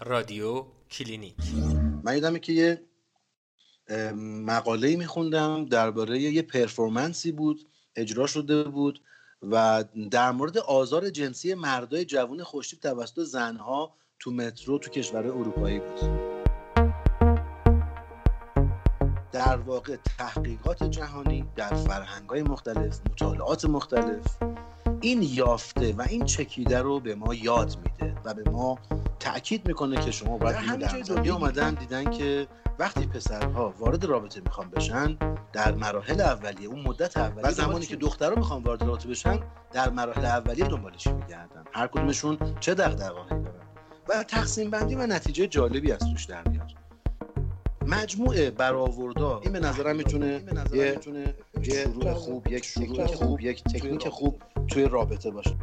رادیو کلینیک. من یادمه که یه مقاله میخوندم درباره یه performance ی بود اجرا شده بود و در مورد آزار جنسی مردای جوان خوشتیپ توسط زنها تو مترو تو کشور اروپایی بود. در واقع تحقیقات جهانی در فرهنگ های مختلف مطالعات مختلف این یافته و این چکیده رو به ما یاد میده و به ما تاکید می‌کنه که شما باید در آمدن دیدن که وقتی پسرها وارد رابطه می‌خوان بشن در مراحل اولیه اون مدت اولیه و زمانی که دخترها می‌خوان وارد رابطه بشن در مراحل اولیه دنبالش میگردن؟ هر کدومشون چه دغدغه‌ای دارن؟ و تقسیم بندی و نتیجه جالبی از توش در میاد. مجموعه برآوردا این به نظرم می‌تونه یه شروع خوب یک شروع خوب یک تکنیک خوب توی رابطه باشه.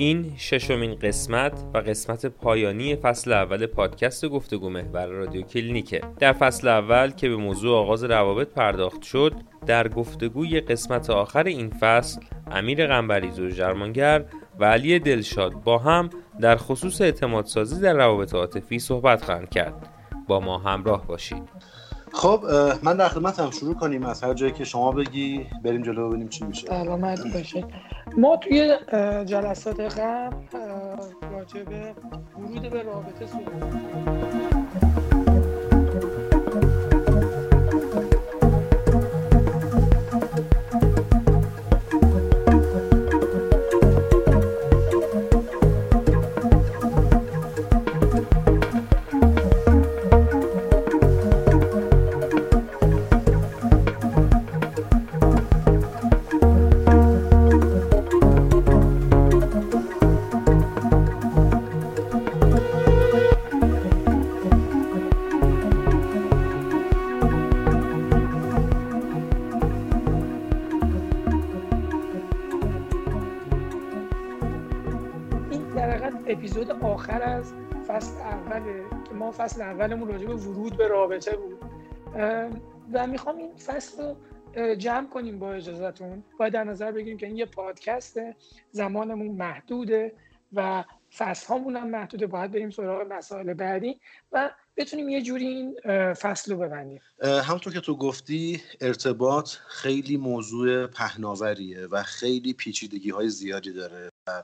این ششمین قسمت و قسمت پایانی فصل اول پادکست گفتگو محور رادیو کلینیکه. در فصل اول که به موضوع آغاز روابط پرداخت شد در گفتگوی قسمت آخر این فصل امیر قنبریز و جرمانگر و علی دلشاد با هم در خصوص اعتمادسازی در روابط عاطفی صحبت خواهند کرد. با ما همراه باشید. خب من در خدمتم. شروع کنیم از هر جایی که شما بگی. بریم جلو ببینیم چی میشه. سلامت باشید ما توی جلسات قبل راجع به ورود به رابطه صحبت فصل اولمون راجع به ورود به رابطه بود. و می‌خوام این فصل رو جمع کنیم با اجازهتون. باید در نظر بگیریم که این یه پادکسته زمانمون محدوده و فصل هامون هم محدوده. باید بریم سراغ مسائل بعدی و بتونیم یه جوری این فصل رو ببندیم. همونطور که تو گفتی ارتباط خیلی موضوع پهناوریه و خیلی پیچیدگی های زیادی داره و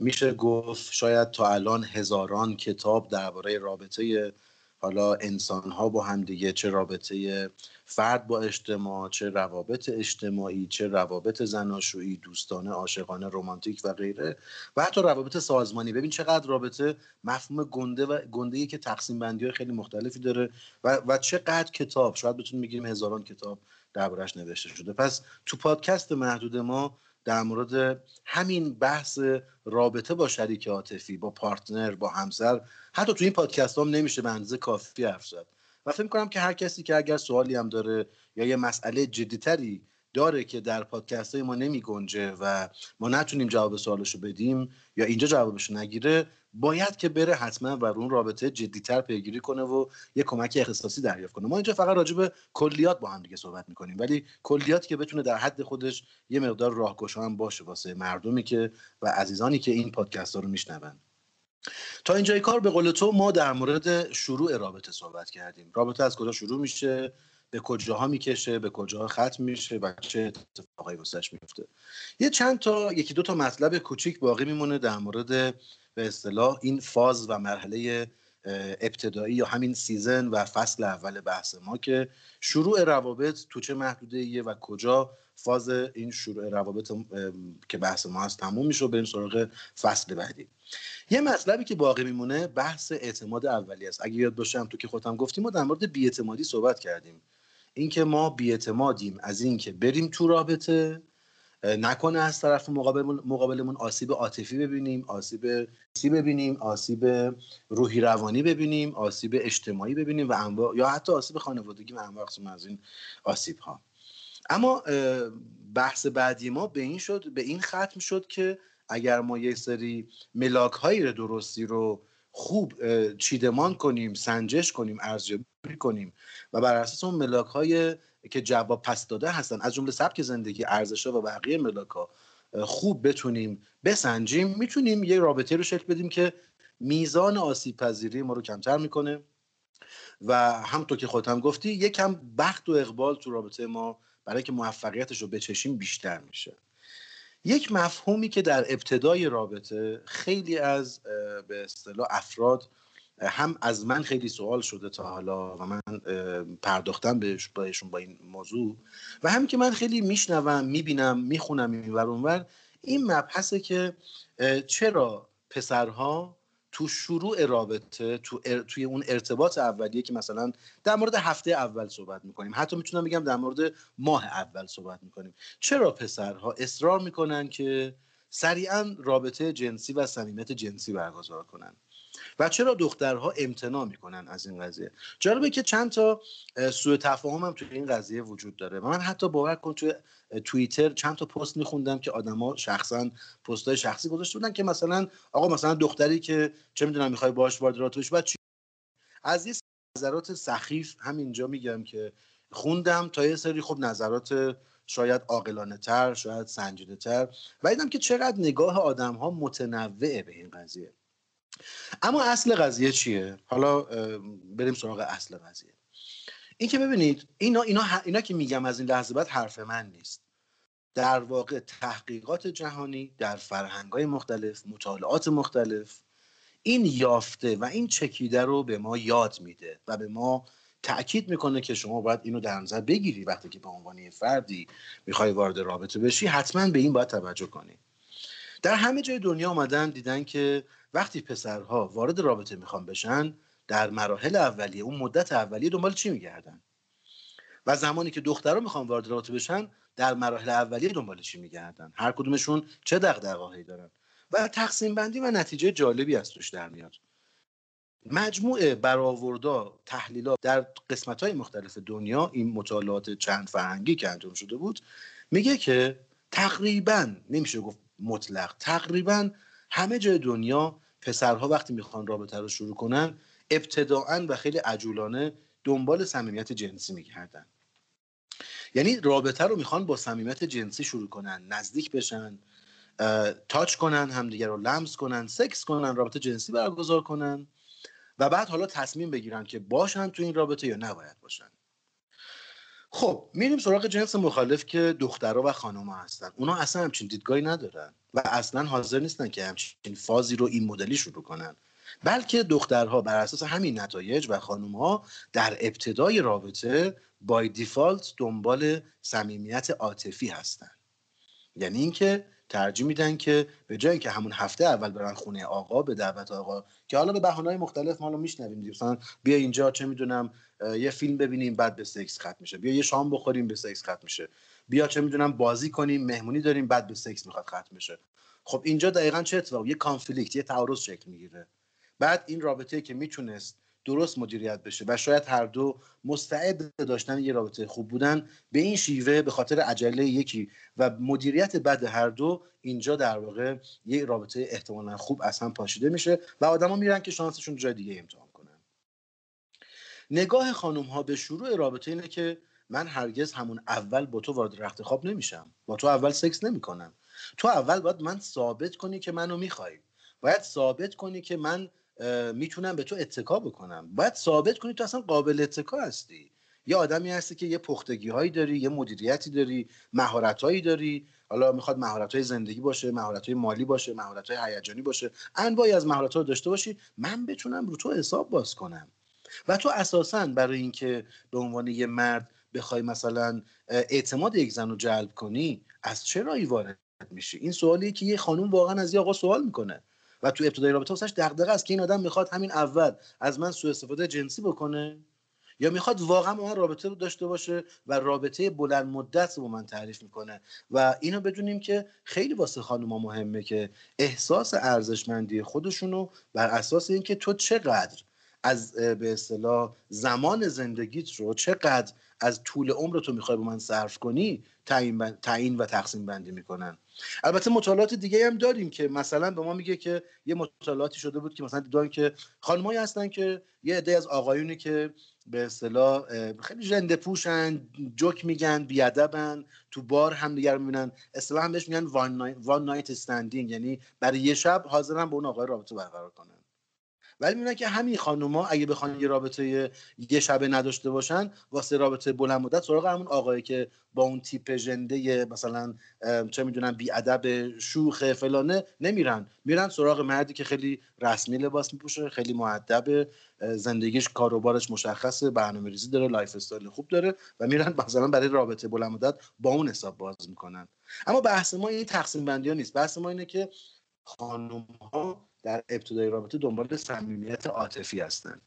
میشه گفت شاید تا الان هزاران کتاب درباره رابطه حالا انسان ها با هم دیگه چه رابطه فرد با اجتماع چه روابط اجتماعی چه روابط زناشویی دوستانه عاشقانه رمانتیک و غیره و حتی روابط سازمانی. ببین چقدر رابطه مفهوم گنده و گنده که تقسیم بندی های خیلی مختلفی داره و, و چقدر کتاب شاید بتونیم بگیم هزاران کتاب دربارش نوشته شده. پس تو پادکست محدود ما در مورد همین بحث رابطه با شریک عاطفی با پارتنر با همسر. حتی تو این پادکست هم نمیشه به اندازه کافی حرف زد. و فکر می‌کنم که هر کسی که اگر سوالی هم داره یا یه مسئله جدیتری داره که در پادکست های ما نمی گنجه و ما نتونیم جواب سوالشو بدیم یا اینجا جوابشو نگیره باید که بره حتما و اون رابطه جدیتر پیگیری کنه و یه کمک اختصاصی دریافت کنه. ما اینجا فقط راجع به کلیات با هم دیگه صحبت می‌کنیم ولی کلیاتی که بتونه در حد خودش یه مقدار راهگشا هم باشه واسه مردمی که و عزیزانی که این پادکست ها رو میشنون. تا اینجای کار به قول تو ما در مورد شروع رابطه صحبت کردیم. رابطه از کجا شروع میشه؟ به کجاها می‌کشه؟ به کجاها ختم میشه؟ و چه اتفاقایی واسش میفته یه چند تا یکی دو تا مطلب کوچیک باقی میمونه در مورد به اصطلاح این فاز و مرحله ابتدایی یا همین season و فصل اول بحث ما که شروع روابط تو چه محدوده و کجا فاز این شروع روابط که بحث ما هست تموم میشه و بریم سراغ فصل بعدی. یه مطلبی که باقی میمونه بحث اعتماد اولی است. اگه یاد باشم تو که خودم گفتیم ما در مورد بیاعتمادی صحبت کردیم. اینکه ما بیاعتمادیم از اینکه بریم تو رابطه نکنه از طرف مقابلمون, مقابلمون آسیب عاطفی ببینیم آسیب سی ببینیم آسیب روحی روانی ببینیم آسیب اجتماعی ببینیم و انواع یا حتی آسیب خانوادگی و انواع از این آسیب ها اما بحث بعدی ما به این شد به این ختم شد که اگر ما یه سری ملاک های درستی رو خوب چیدمان کنیم سنجش کنیم ارزیابی کنیم و بر اساس اون ملاک های که جواب پس داده هستن از جمله سبک زندگی ارزش و بقیه ملاک ها خوب بتونیم بسنجیم. می‌تونیم یه رابطه رو شکل بدیم که میزان آسیب پذیری ما رو کمتر می‌کنه و همطور که خودت هم گفتی یکم بخت و اقبال تو رابطه ما برای که موفقیتش رو بچشیم بیشتر میشه. یک مفهومی که در ابتدای رابطه خیلی از به اصطلاح افراد هم از من خیلی سوال شده تا حالا و من پرداختم بهش بهشون با این موضوع و هم که من خیلی میشنوم می‌بینم می‌خونم این اونور این مبحثه که چرا پسرها تو شروع رابطه تو توی اون ارتباط اولیه که مثلا در مورد هفته اول صحبت می‌کنیم. حتی می‌تونم بگم در مورد ماه اول صحبت می‌کنیم. چرا پسرها اصرار می‌کنن که سریعا رابطه جنسی و صمیمیت جنسی برگزار کنن؟ و چرا دخترها امتناع می‌کنن از این قضیه؟ جالبه که چند تا سوء تفاهم هم توی این قضیه وجود داره. من حتی باور کن توی توییتر چند تا پست میخوندم که آدما شخصا پست های شخصی گذاشته بودن که مثلا آقا مثلا دختری که چه می‌دونم می‌خوای باش وارد رابطه بعد چی؟ از این نظرات سخیف همینجا میگم که خوندم تا یه سری خب نظرات شاید عاقلانه تر شاید سنجیده تر و دیدم که چقدر نگاه آدم ها متنوعه به این قضیه. اما اصل قضیه چیه؟ حالا بریم سراغ اصل قضیه. این که ببینید اینا, اینا, اینا که میگم از این لحظه بعد حرف من نیست. در واقع تحقیقات جهانی در فرهنگ مختلف مطالعات مختلف این یافته و این چکیده رو به ما یاد میده و به ما تاکید می‌کنه که شما باید اینو در نظر بگیری. وقتی که به عنوان فردی می‌خوای وارد رابطه بشی حتما به این باید توجه کنی. در همه جای دنیا آمدن دیدن که وقتی پسرها وارد رابطه می‌خوان بشن در مراحل اولیه اون مدت اولیه دنبال چی میگردن؟ و زمانی که دخترها می‌خوان وارد رابطه بشن در مراحل اولیه دنبال چی میگردن؟ هر کدومشون چه دغدغه‌هایی دارن؟ و تقسیم بندی و نتیجه جالبی از توش در میاد. مجموعه برآوردا تحلیلات در قسمت های مختلف دنیا این مطالعات چند فرهنگی که انجام شده بود میگه که تقریبا نمیشه گفت مطلق. تقریبا همه جای دنیا پسرها وقتی می‌خوان رابطه رو شروع کنن ابتداعا و خیلی عجولانه دنبال صمیمیت جنسی میگردن. یعنی رابطه رو می‌خوان با صمیمیت جنسی شروع کنن نزدیک بشن تاچ کنن همدیگه رو لمس کنن سکس کنن رابطه جنسی برگزار کنن و بعد حالا تصمیم بگیرن که باشن تو این رابطه یا نباید باشن. خب میریم سراغ جنس مخالف که دخترها و خانوما هستن. اونا اصلا همچین دیدگاهی ندارن و اصلا حاضر نیستن که همچین فازی رو این مدلی شروع کنن. بلکه دخترها بر اساس همین نتایج و خانومها در ابتدای رابطه بای دیفالت دنبال صمیمیت عاطفی هستن. یعنی اینکه ترجیح میدن که به جای که همون هفته اول برن خونه آقا به دعوت آقا که حالا به بهانه‌های مختلف ما رو میشنویم مثلا بیا اینجا چه می‌دونم یه فیلم ببینیم بعد به سکس ختم میشه. بیا یه شام بخوریم به سکس ختم میشه. بیا چه می‌دونم بازی کنیم مهمونی داریم بعد به سکس می‌خواد ختم میشه خب اینجا دقیقا چه اتفاقی؟ یه کانفلیکت یه تعارض شکل می‌گیره. بعد این رابطه که می‌تونست درست مدیریت بشه و شاید هر دو مستعد داشتن یه رابطه خوب بودن به این شیوه به خاطر عجله یکی و مدیریت بد هر دو اینجا در واقع یه رابطه احتمالا خوب اصلا پاشیده میشه و آدما میرن که شانسشون جای دیگه امتحان کنن. نگاه خانم ها به شروع رابطه اینه که من هرگز همون اول با تو وارد رخت خواب نمیشم. با تو اول سکس نمی‌کنم. تو اول باید من ثابت کنی که منو می‌خوای. باید ثابت کنی که من می‌تونم به تو اتکا بکنم. باید ثابت کنی تو اصلا قابل اتکا هستی. یه آدمی هستی که یه پختگی هایی داری یه مدیریتی داری مهارت هایی داری. حالا می‌خواد مهارت های زندگی باشه مهارت های مالی باشه مهارت های هیجانی باشه. انواعی از مهارت ها رو داشته باشی من بتونم رو تو حساب باز کنم. و تو اساسا برای اینکه به عنوان یه مرد بخوای مثلا اعتماد یک زن رو جلب کنی از چه رایی وارد میشی؟ این سوالی که یه خانوم واقعا از یه آقا سوال می‌کنه. و تو ابتدای رابطه واسش دغدغه است که این آدم می‌خواد همین اول از من سوء استفاده جنسی بکنه یا می‌خواد واقعا با من رابطه داشته باشه و رابطه بلند مدت با من تعریف می‌کنه. و اینو بدونیم که خیلی واسه خانوما مهمه که احساس ارزشمندی خودشونو بر اساس اینکه تو چقدر از به اصطلاح زمان زندگیت رو چقدر از طول عمر تو می‌خوای به من صرف کنی تعیین و تقسیم بندی می‌کنن. البته مطالعات دیگه هم داریم که مثلا به ما میگه که یه مطالعاتی شده بود که مثلا دیدن که خانمایی هستن که یه عده از آقایونی که به اصطلاح خیلی ژنده پوشن جوک میگن بیادبن تو بار هم دیگر می‌بینن. اصطلاح بهش میگن وان نایت استندینگ یعنی برای یه شب حاضرن با اون آقای رابطه برقرار کنن. ولی می‌بینن که همین خانوما اگه بخوان یه رابطه یه شبه نداشته باشن واسه رابطه بلند مدت سراغ همون آقایی که با اون تیپ ژنده مثلا چه می‌دونم بی ادب شوخ فلانه نمیرن. میرن سراغ مردی که خیلی رسمی لباس میپوشه خیلی مؤدب زندگیش کاروبارش مشخصه برنامه ریزی داره lifestyle خوب داره و میرن مثلا برای رابطه بلند مدت با اون حساب باز می‌کنن. اما بحث ما این تقسیم بندی ها نیست. بحث ما اینه که خانم ها در ابتدای رابطه دنبال صمیمیت عاطفی هستن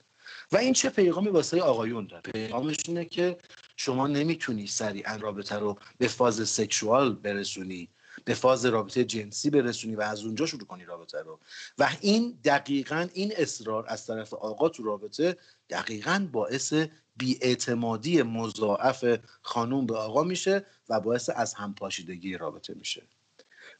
و این چه پیغامی واسه آقایون داره؟ پیغامش اینه که شما نمی‌تونی سریعا رابطه رو به فاز سکشوال برسونی به فاز رابطه جنسی برسونی و از اونجا شروع کنی رابطه رو. و این دقیقا این اصرار از طرف آقا تو رابطه دقیقا باعث بیاعتمادی مضاعف خانوم به آقا میشه و باعث از همپاشیدگی رابطه میشه.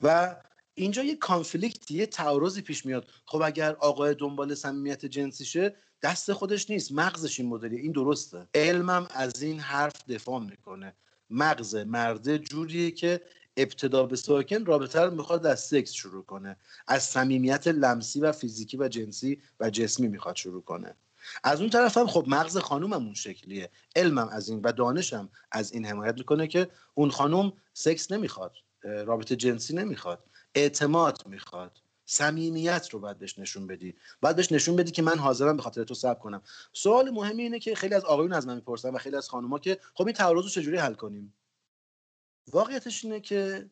و اینجا یه کانفلیکت یه تعارضی پیش میاد. خب اگر آقای دنبال صمیمیت جنسیشه دست خودش نیست. مغزش این مدلی این درسته. علمم از این حرف دفاع می‌کنه. مغز مرده جوریه که ابتدا به ساکن رابطه رو می‌خواد از سکس شروع کنه. از صمیمیت لمسی و فیزیکی و جنسی و جسمی می‌خواد شروع کنه. از اون طرف هم خب مغز خانوم اون شکلیه. علمم از این و دانشم از این حمایت می‌کنه که اون خانوم سکس نمی‌خواد رابطه جنسی نمی‌خواد. اعتماد می‌خواد. صمیمیت رو باید بهش نشون بدی. باید بهش نشون بدی که من حاضرم به خاطر تو صبر کنم. سوال مهمی اینه که خیلی از آقایون از من می‌پرسن و خیلی از خانوما که خب این تعارض رو چجوری حل کنیم؟ واقعیتش اینه که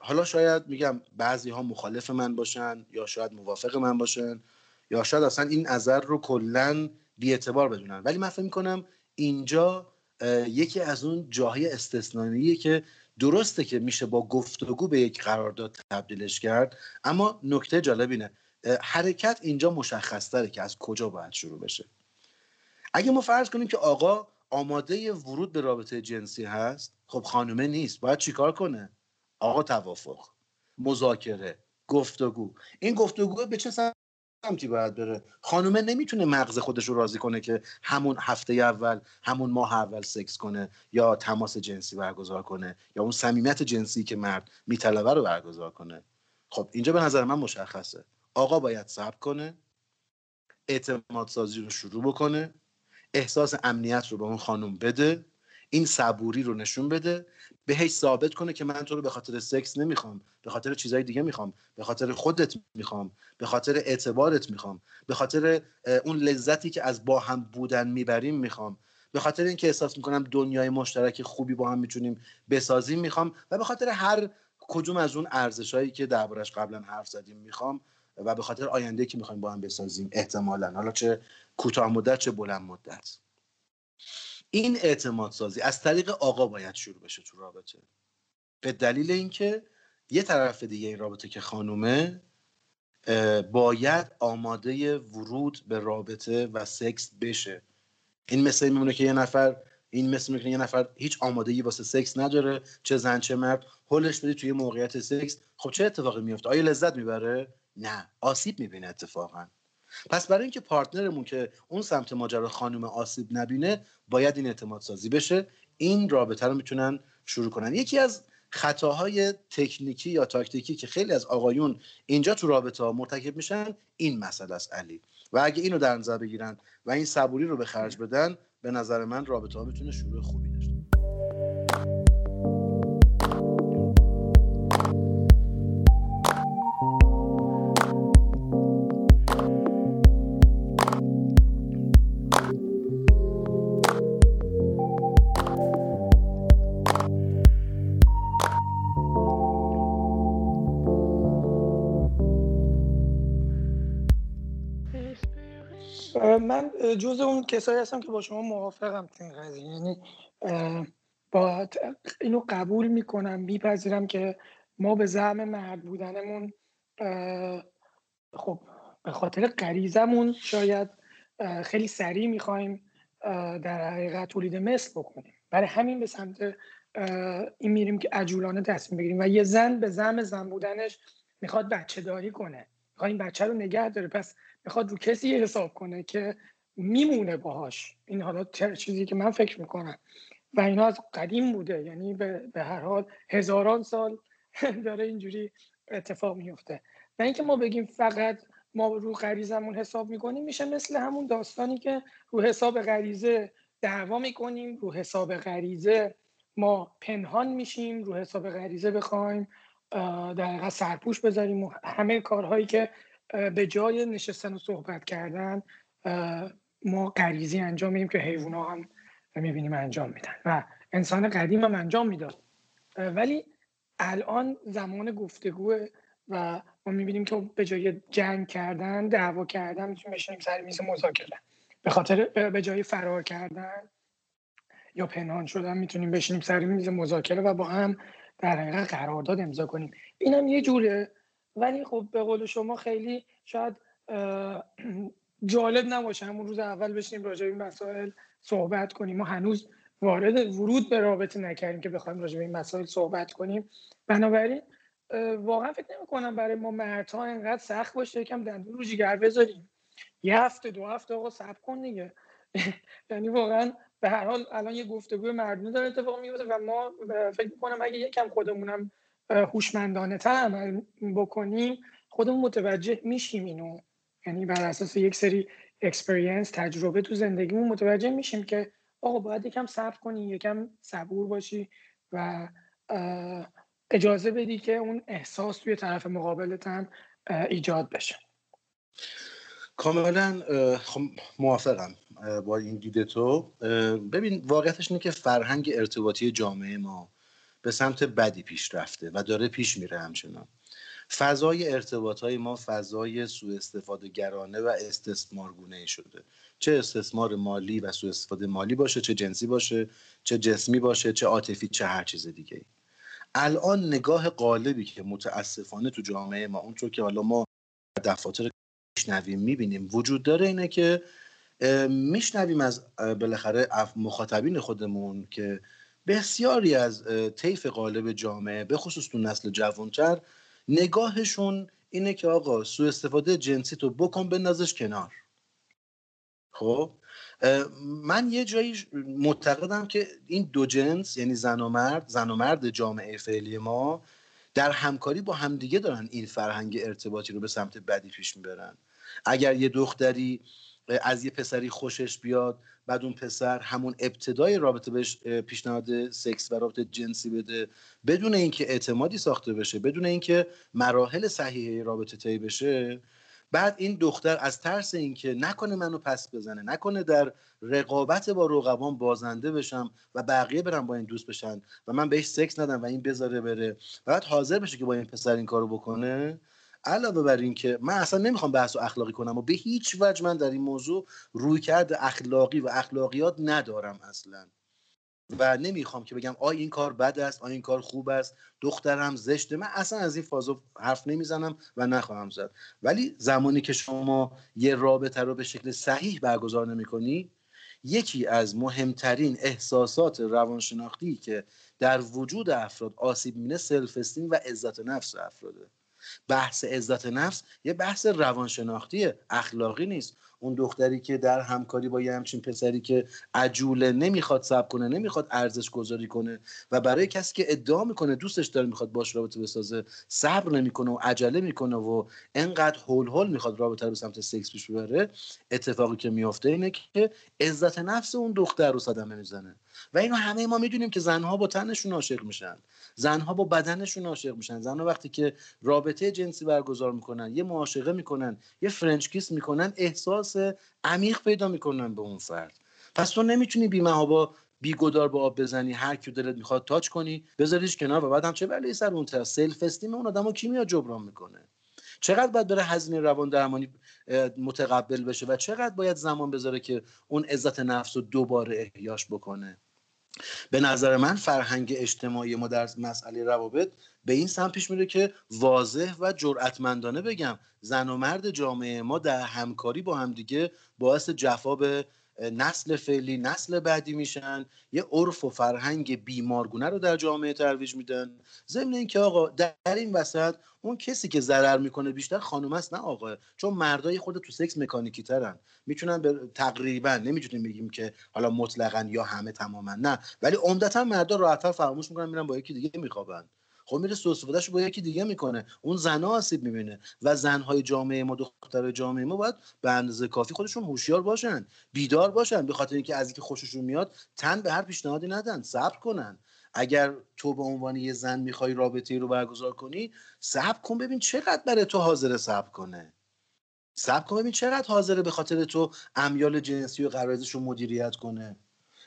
حالا شاید میگم بعضی ها مخالف من باشن یا شاید موافق من باشن یا شاید اصلا این نظر رو کلا بیاعتبار بدونن. ولی من فکر می‌کنم اینجا یکی از اون جاهای استثنائیه که درسته که میشه با گفتگو به یک قرارداد تبدیلش کرد اما نکته جالب اینه حرکت اینجا مشخص تره که از کجا باید شروع بشه. اگه ما فرض کنیم که آقا آماده ورود به رابطه جنسی هست خب خانومه نیست باید چیکار کنه؟ آقا توافق مذاکره گفتگو. این گفتگو به چه سمتی باید بره. خانومه نمی‌تونه مغز خودش رو راضی کنه که همون هفته اول همون ماه اول سکس کنه یا تماس جنسی برگزار کنه یا اون صمیمیت جنسی که مرد میطلبه رو برگزار کنه. خب اینجا به نظر من مشخصه. آقا باید صبر کنه اعتماد سازی رو شروع بکنه احساس امنیت رو به اون خانم بده این صبوری رو نشون بده بهش ثابت کنه که من تو رو به خاطر سکس نمی‌خوام به خاطر چیزای دیگه می‌خوام به خاطر خودت می‌خوام به خاطر اعتبارت می‌خوام به خاطر اون لذتی که از با هم بودن می‌بریم می‌خوام به خاطر اینکه احساس می‌کنم دنیای مشترک خوبی با هم می‌تونیم بسازیم می‌خوام و به خاطر هر کدوم از اون ارزشهایی که دربارش قبلا حرف زدیم می‌خوام و به خاطر آینده که می‌خوایم با هم بسازیم احتمالا. حالا چه کوتاه مدت چه بلند مدت. این اعتماد سازی از طریق آقا باید شروع بشه تو رابطه. به دلیل اینکه یه طرف دیگه این رابطه که خانومه باید آماده ورود به رابطه و سکس بشه. این مثل میمونه که یه نفر این مثل که یه نفر هیچ آمادگی ای واسه سکس نداره چه زن چه مرد هلش بدی توی موقعیت سکس. خب چه اتفاقی میفته آیا لذت می‌بره؟ نه. آسیب می‌بینه اتفاقا. پس برای اینکه partner مون که اون سمت ماجرا خانم آسیب نبینه باید این اعتماد سازی بشه. این رابطه رو می‌تونن شروع کنن. یکی از خطاهای تکنیکی یا تاکتیکی که خیلی از آقایون اینجا تو رابطه ها مرتکب میشن این مسئله است علی. و اگه اینو در نظر بگیرن و این صبوری رو به خرج بدن به نظر من رابطه ها می‌تونه شروع خوبی جز اون کسایی هستم که با شما موافقم تو این قضیه. یعنی با اینو قبول می‌کنم میپذیرم که ما به زعم مرد بودنمون خب به خاطر غریزمون شاید خیلی سریع می‌خوایم در حقیقت تولید مثل بکنیم. برای همین به سمت این میریم که عجولانه تصمیم بگیریم و یه زن به زم زن بودنش می‌خواد بچه داری کنه. می‌خواد این بچه رو نگه داره. پس می‌خواد رو کسی حساب کنه که میمونه باهاش. این حالا چیزی که من فکر می‌کنم. و اینا از قدیم بوده. یعنی به, هر حال هزاران سال داره اینجوری اتفاق میفته و اینکه ما بگیم فقط ما رو غریزمون حساب می‌کنیم میشه مثل همون داستانی که رو حساب غریزه دعوا می‌کنیم رو حساب غریزه ما پنهان میشیم رو حساب غریزه بخوایم در سرپوش بذاریم و همه کارهایی که به جای نشستن و صحبت کردن ما غریزی انجام میدیم که حیوان هم می‌بینیم انجام میدن و انسان قدیم هم انجام می‌داد. ولی الان زمان گفتگوه و ما می‌بینیم که به جای جنگ کردن دعوا کردن می‌تونیم بشینیم سر میز مذاکره. به خاطر به جای فرار کردن یا پنهان شدن می‌تونیم بشینیم سر میز مذاکره و با هم در حقیقت قرارداد امضا کنیم. اینم یه جوره. ولی خب به قول شما خیلی شاید جالب نباشه. همون روز اول بشینیم راجع به این مسائل صحبت کنیم. ما هنوز وارد ورود به رابطه نکردیم که بخوایم راجع به این مسائل صحبت کنیم. بنابراین واقعا فکر نمی کنم برای ما مردها اینقدر سخت باشه یکم دندون رو جگر بذاریم. یه هفته دو هفته آقا صبر کن دیگه. یعنی واقعا به هر حال الان یه گفتگو مردمی داره اتفاق میفته و ما فکر می‌کنم اگه یکم خودمونم هوشمندانه تر عمل بکنیم خودمون متوجه میشیم اینو. یعنی بر اساس یک سری اکسپریانس تجربه تو زندگیمون متوجه میشیم که آقا باید یکم صبر کنی یکم صبور باشی و اجازه بدی که اون احساس توی طرف مقابلت هم ایجاد بشه. کاملا خب موافقم با این دید تو. ببین واقعیتش اینه که فرهنگ ارتباطی جامعه ما به سمت بدی پیش رفته و داره پیش میره همچنان. فضای ارتباط های ما فضای سوء استفاده گرانه و استثمارگونه ای شده چه استثمار مالی و سوء استفاده مالی باشه چه جنسی باشه چه جسمی باشه چه عاطفی چه هر چیز دیگه. الان نگاه قالبی که متاسفانه تو جامعه ما اونطور که حالا ما دفاتر میشنویم می‌بینیم وجود داره اینه که میشنویم از بالاخره مخاطبین خودمون که بسیاری از طیف قالب جامعه به خصوص تو نسل جوانتر نگاهشون اینه که آقا سوء استفاده جنسی تو بکن بندازش کنار. خب؟ من یه جایی معتقدم که این دو جنس یعنی زن و مرد زن و مرد جامعه فعلی ما در همکاری با همدیگه دارن این فرهنگ ارتباطی رو به سمت بدی پیش می‌برن. اگر یه دختری از یه پسری خوشش بیاد بعد اون پسر همون ابتدای رابطه بهش پیشنهاد سکس و رابطه جنسی بده بدون اینکه اعتمادی ساخته بشه بدون اینکه مراحل صحیحه رابطه طی بشه. بعد این دختر از ترس اینکه نکنه منو پس بزنه نکنه در رقابت با رقبان بازنده بشم و بقیه برم با این دوست بشن و من بهش سکس ندم و این بذاره بره. بعد حاضر بشه که با این پسر این کارو بکنه. علاوه بر این که من اصلا نمی‌خوام بحث و اخلاقی کنم و به هیچ وجه من در این موضوع روی کرد اخلاقی و اخلاقیات ندارم اصلا. و نمی‌خوام که بگم آی این کار بد است آی این کار خوب است دخترم زشته. من اصلا از این فازو حرف نمی‌زنم و نخواهم زد. ولی زمانی که شما یه رابطه رو به شکل صحیح برگزار نمی‌کنی یکی از مهمترین احساسات روانشناختی که در وجود افراد آسیب می‌بینه سلف استیم و عزت نفس افراده. بحث عزت نفس یه بحث روانشناختی اخلاقی نیست. اون دختری که در همکاری با یه همچین پسری که عجوله نمی‌خواد سب کنه نمی‌خواد ارزش گذاری کنه و برای کسی که ادعا می‌کنه دوستش داره می‌خواد باش رابطه بسازه صبر نمی‌کنه و عجله می‌کنه و انقدر هول هول می‌خواد رابطه رو سمت سکس پیش ببره اتفاقی که میافته اینه که عزت نفس اون دختر رو صدمه می‌زنه. و اینو همه ما می‌دونیم که زنها با تنشون عاشق میشن. زنها با بدنشون عاشق میشن. زنها وقتی که رابطه جنسی برگزار می‌کنن یه معاشقه می‌کنن یه French kiss می‌کنن احساس عمیق پیدا می‌کنن به اون فرد. پس تو نمی‌تونی بیمهابا بیگدار به آب بزنی هر کی دلت می‌خواد touch کنی بذاریش کنار و بعد هم چه بلایی سر اون طرف؟ self-esteem اون آدمو کی میاد جبران می‌کنه؟ چقدر باید داره هزینه روان درمانی متقبل بشه و چقدر باید زمان بذاره که اون عزت نفس رو دوباره احیاش بکنه؟ به نظر من فرهنگ اجتماعی ما در مسئله روابط به این سمت پیش میره که واضح و جرأتمندانه بگم زن و مرد جامعه ما در همکاری با همدیگه باعث جفا به نسل فعلی نسل بعدی میشن. یه عرف و فرهنگ بیمارگونه رو در جامعه ترویج میدن. ضمن اینکه آقا در این وسط اون کسی که ضرر می‌کنه بیشتر خانم است نه آقا. چون مردای خود تو سکس مکانیکی ترن. می‌تونن به تقریبا نمی‌تونیم بگیم که حالا مطلقا یا همه تماما نه. ولی عمدتا مردا راحتتر فراموش می‌کنن میرن با یکی دیگه میخوابن. خب میره سوء استفادهش با یکی دیگه می‌کنه. اون زنا آسیب می‌بینه و زنهای جامعه ما دختر جامعه ما باید به اندازه کافی خودشون هوشیار باشن بیدار باشن. به خاطر اینکه از اینکه خوششون میاد تن به هر پیشنهادی ندن صبر کنن. اگر تو به عنوان یه زن می‌خوای رابطه رو برگزار کنی صبر کن ببین چقدر برای تو حاضر صبر کنه. صبر کن ببین چقدر حاضره به خاطر تو امیال جنسی و قرارزش رو مدیریت کنه.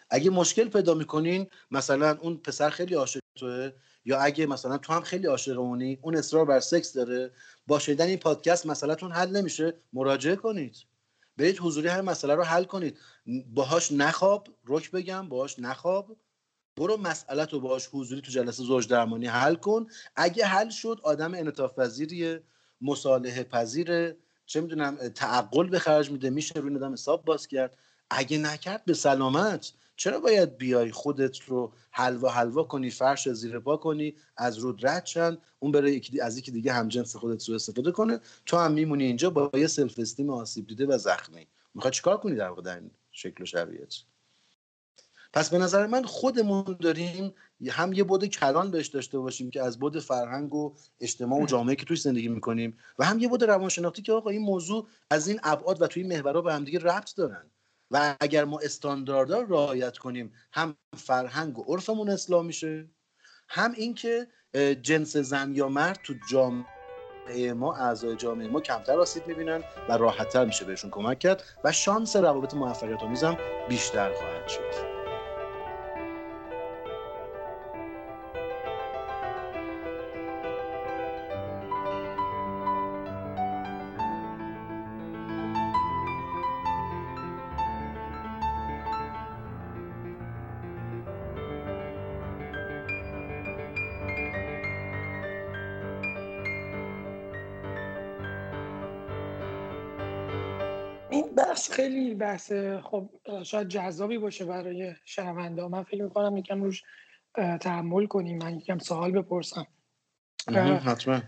اگه مشکل پیدا می‌کنین مثلا اون پسر خیلی عاشق توه یا اگه مثلا تو هم خیلی عاشق اونی اون اصرار بر سکس داره. با شدن این پادکست مسئلهتون حل نمیشه. مراجعه کنید. برید حضوری هر مسئله رو حل کنید. باهاش نخواب رک بگم باهاش نخواب. برو مسئله تو باهاش حضوری تو جلسه زوج درمانی حل کن. اگه حل شد آدم انعطاف پذیریه مصالحه پذیره. چه می‌دونم تعقل به خرج میده میشه روی آدم حساب باز کرد. اگه نکرد به سلامت. چرا باید بیای خودت رو حلوا حلوا کنی فرش زیر پا کنی از روت رد شن اون بره از یکی دیگه هم جنس خودت سو استفاده کنه تو هم میمونی اینجا با یه self-esteem آسیب دیده و زخمی. می‌خوای چیکار کنی در واقع این شکل و شرایط؟ پس به نظر من خودمون داریم هم یه بود کلان بهش داشته باشیم که از بود فرهنگ و اجتماع و جامعه که توی زندگی می‌کنیم و هم یه بود روانشناختی که آقا این موضوع از این ابعاد و توی محورها به همدیگه ربط دارن. و اگر ما استانداردها رو رعایت کنیم هم فرهنگ و عرفمون اصلاح میشه هم اینکه جنس زن یا مرد تو جامعه ما اعضای جامعه ما کمتر آسیب می‌بینن و راحتتر میشه بهشون کمک کرد و شانس روابط موفقیت آمیزم بیشتر خواهد شد. بحث خیلی بحث خب شاید جذابی باشه برای شنونده. من فکر می‌کنم یکم روش تحمل کنیم. من یکم سوال بپرسم. حتما.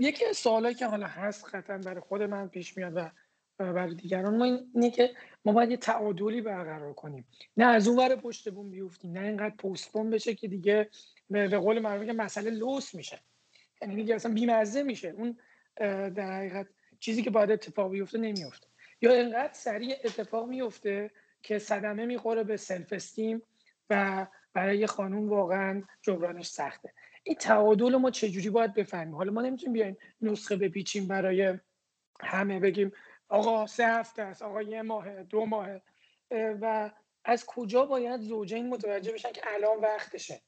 یکی از سوالایی که حالا هست خطر برای خود من پیش میاد و برای دیگران ما اینه که ما باید یه تعادلی برقرار کنیم. نه از اون ور پشت بوم بیفتیم نه اینقدر پستپون بشه که دیگه به قول معروف که مسئله لوس میشه. یعنی دیگه اصلا بیمزه میشه. اون در حقیقت چیزی که باید اتفاق بیفته نمیفته یا اینقدر سریع اتفاق میفته که صدمه می‌خوره به سلف استیم و برای خانوم واقعا جبرانش سخته. این تعادل ما چجوری باید بفهمیم؟ حالا ما نمی‌تونیم بیایم نسخه بپیچیم برای همه بگیم آقا سه هفته است آقا یه ماه دو ماه و از کجا باید زوجین متوجه بشن که الان وقتشه؟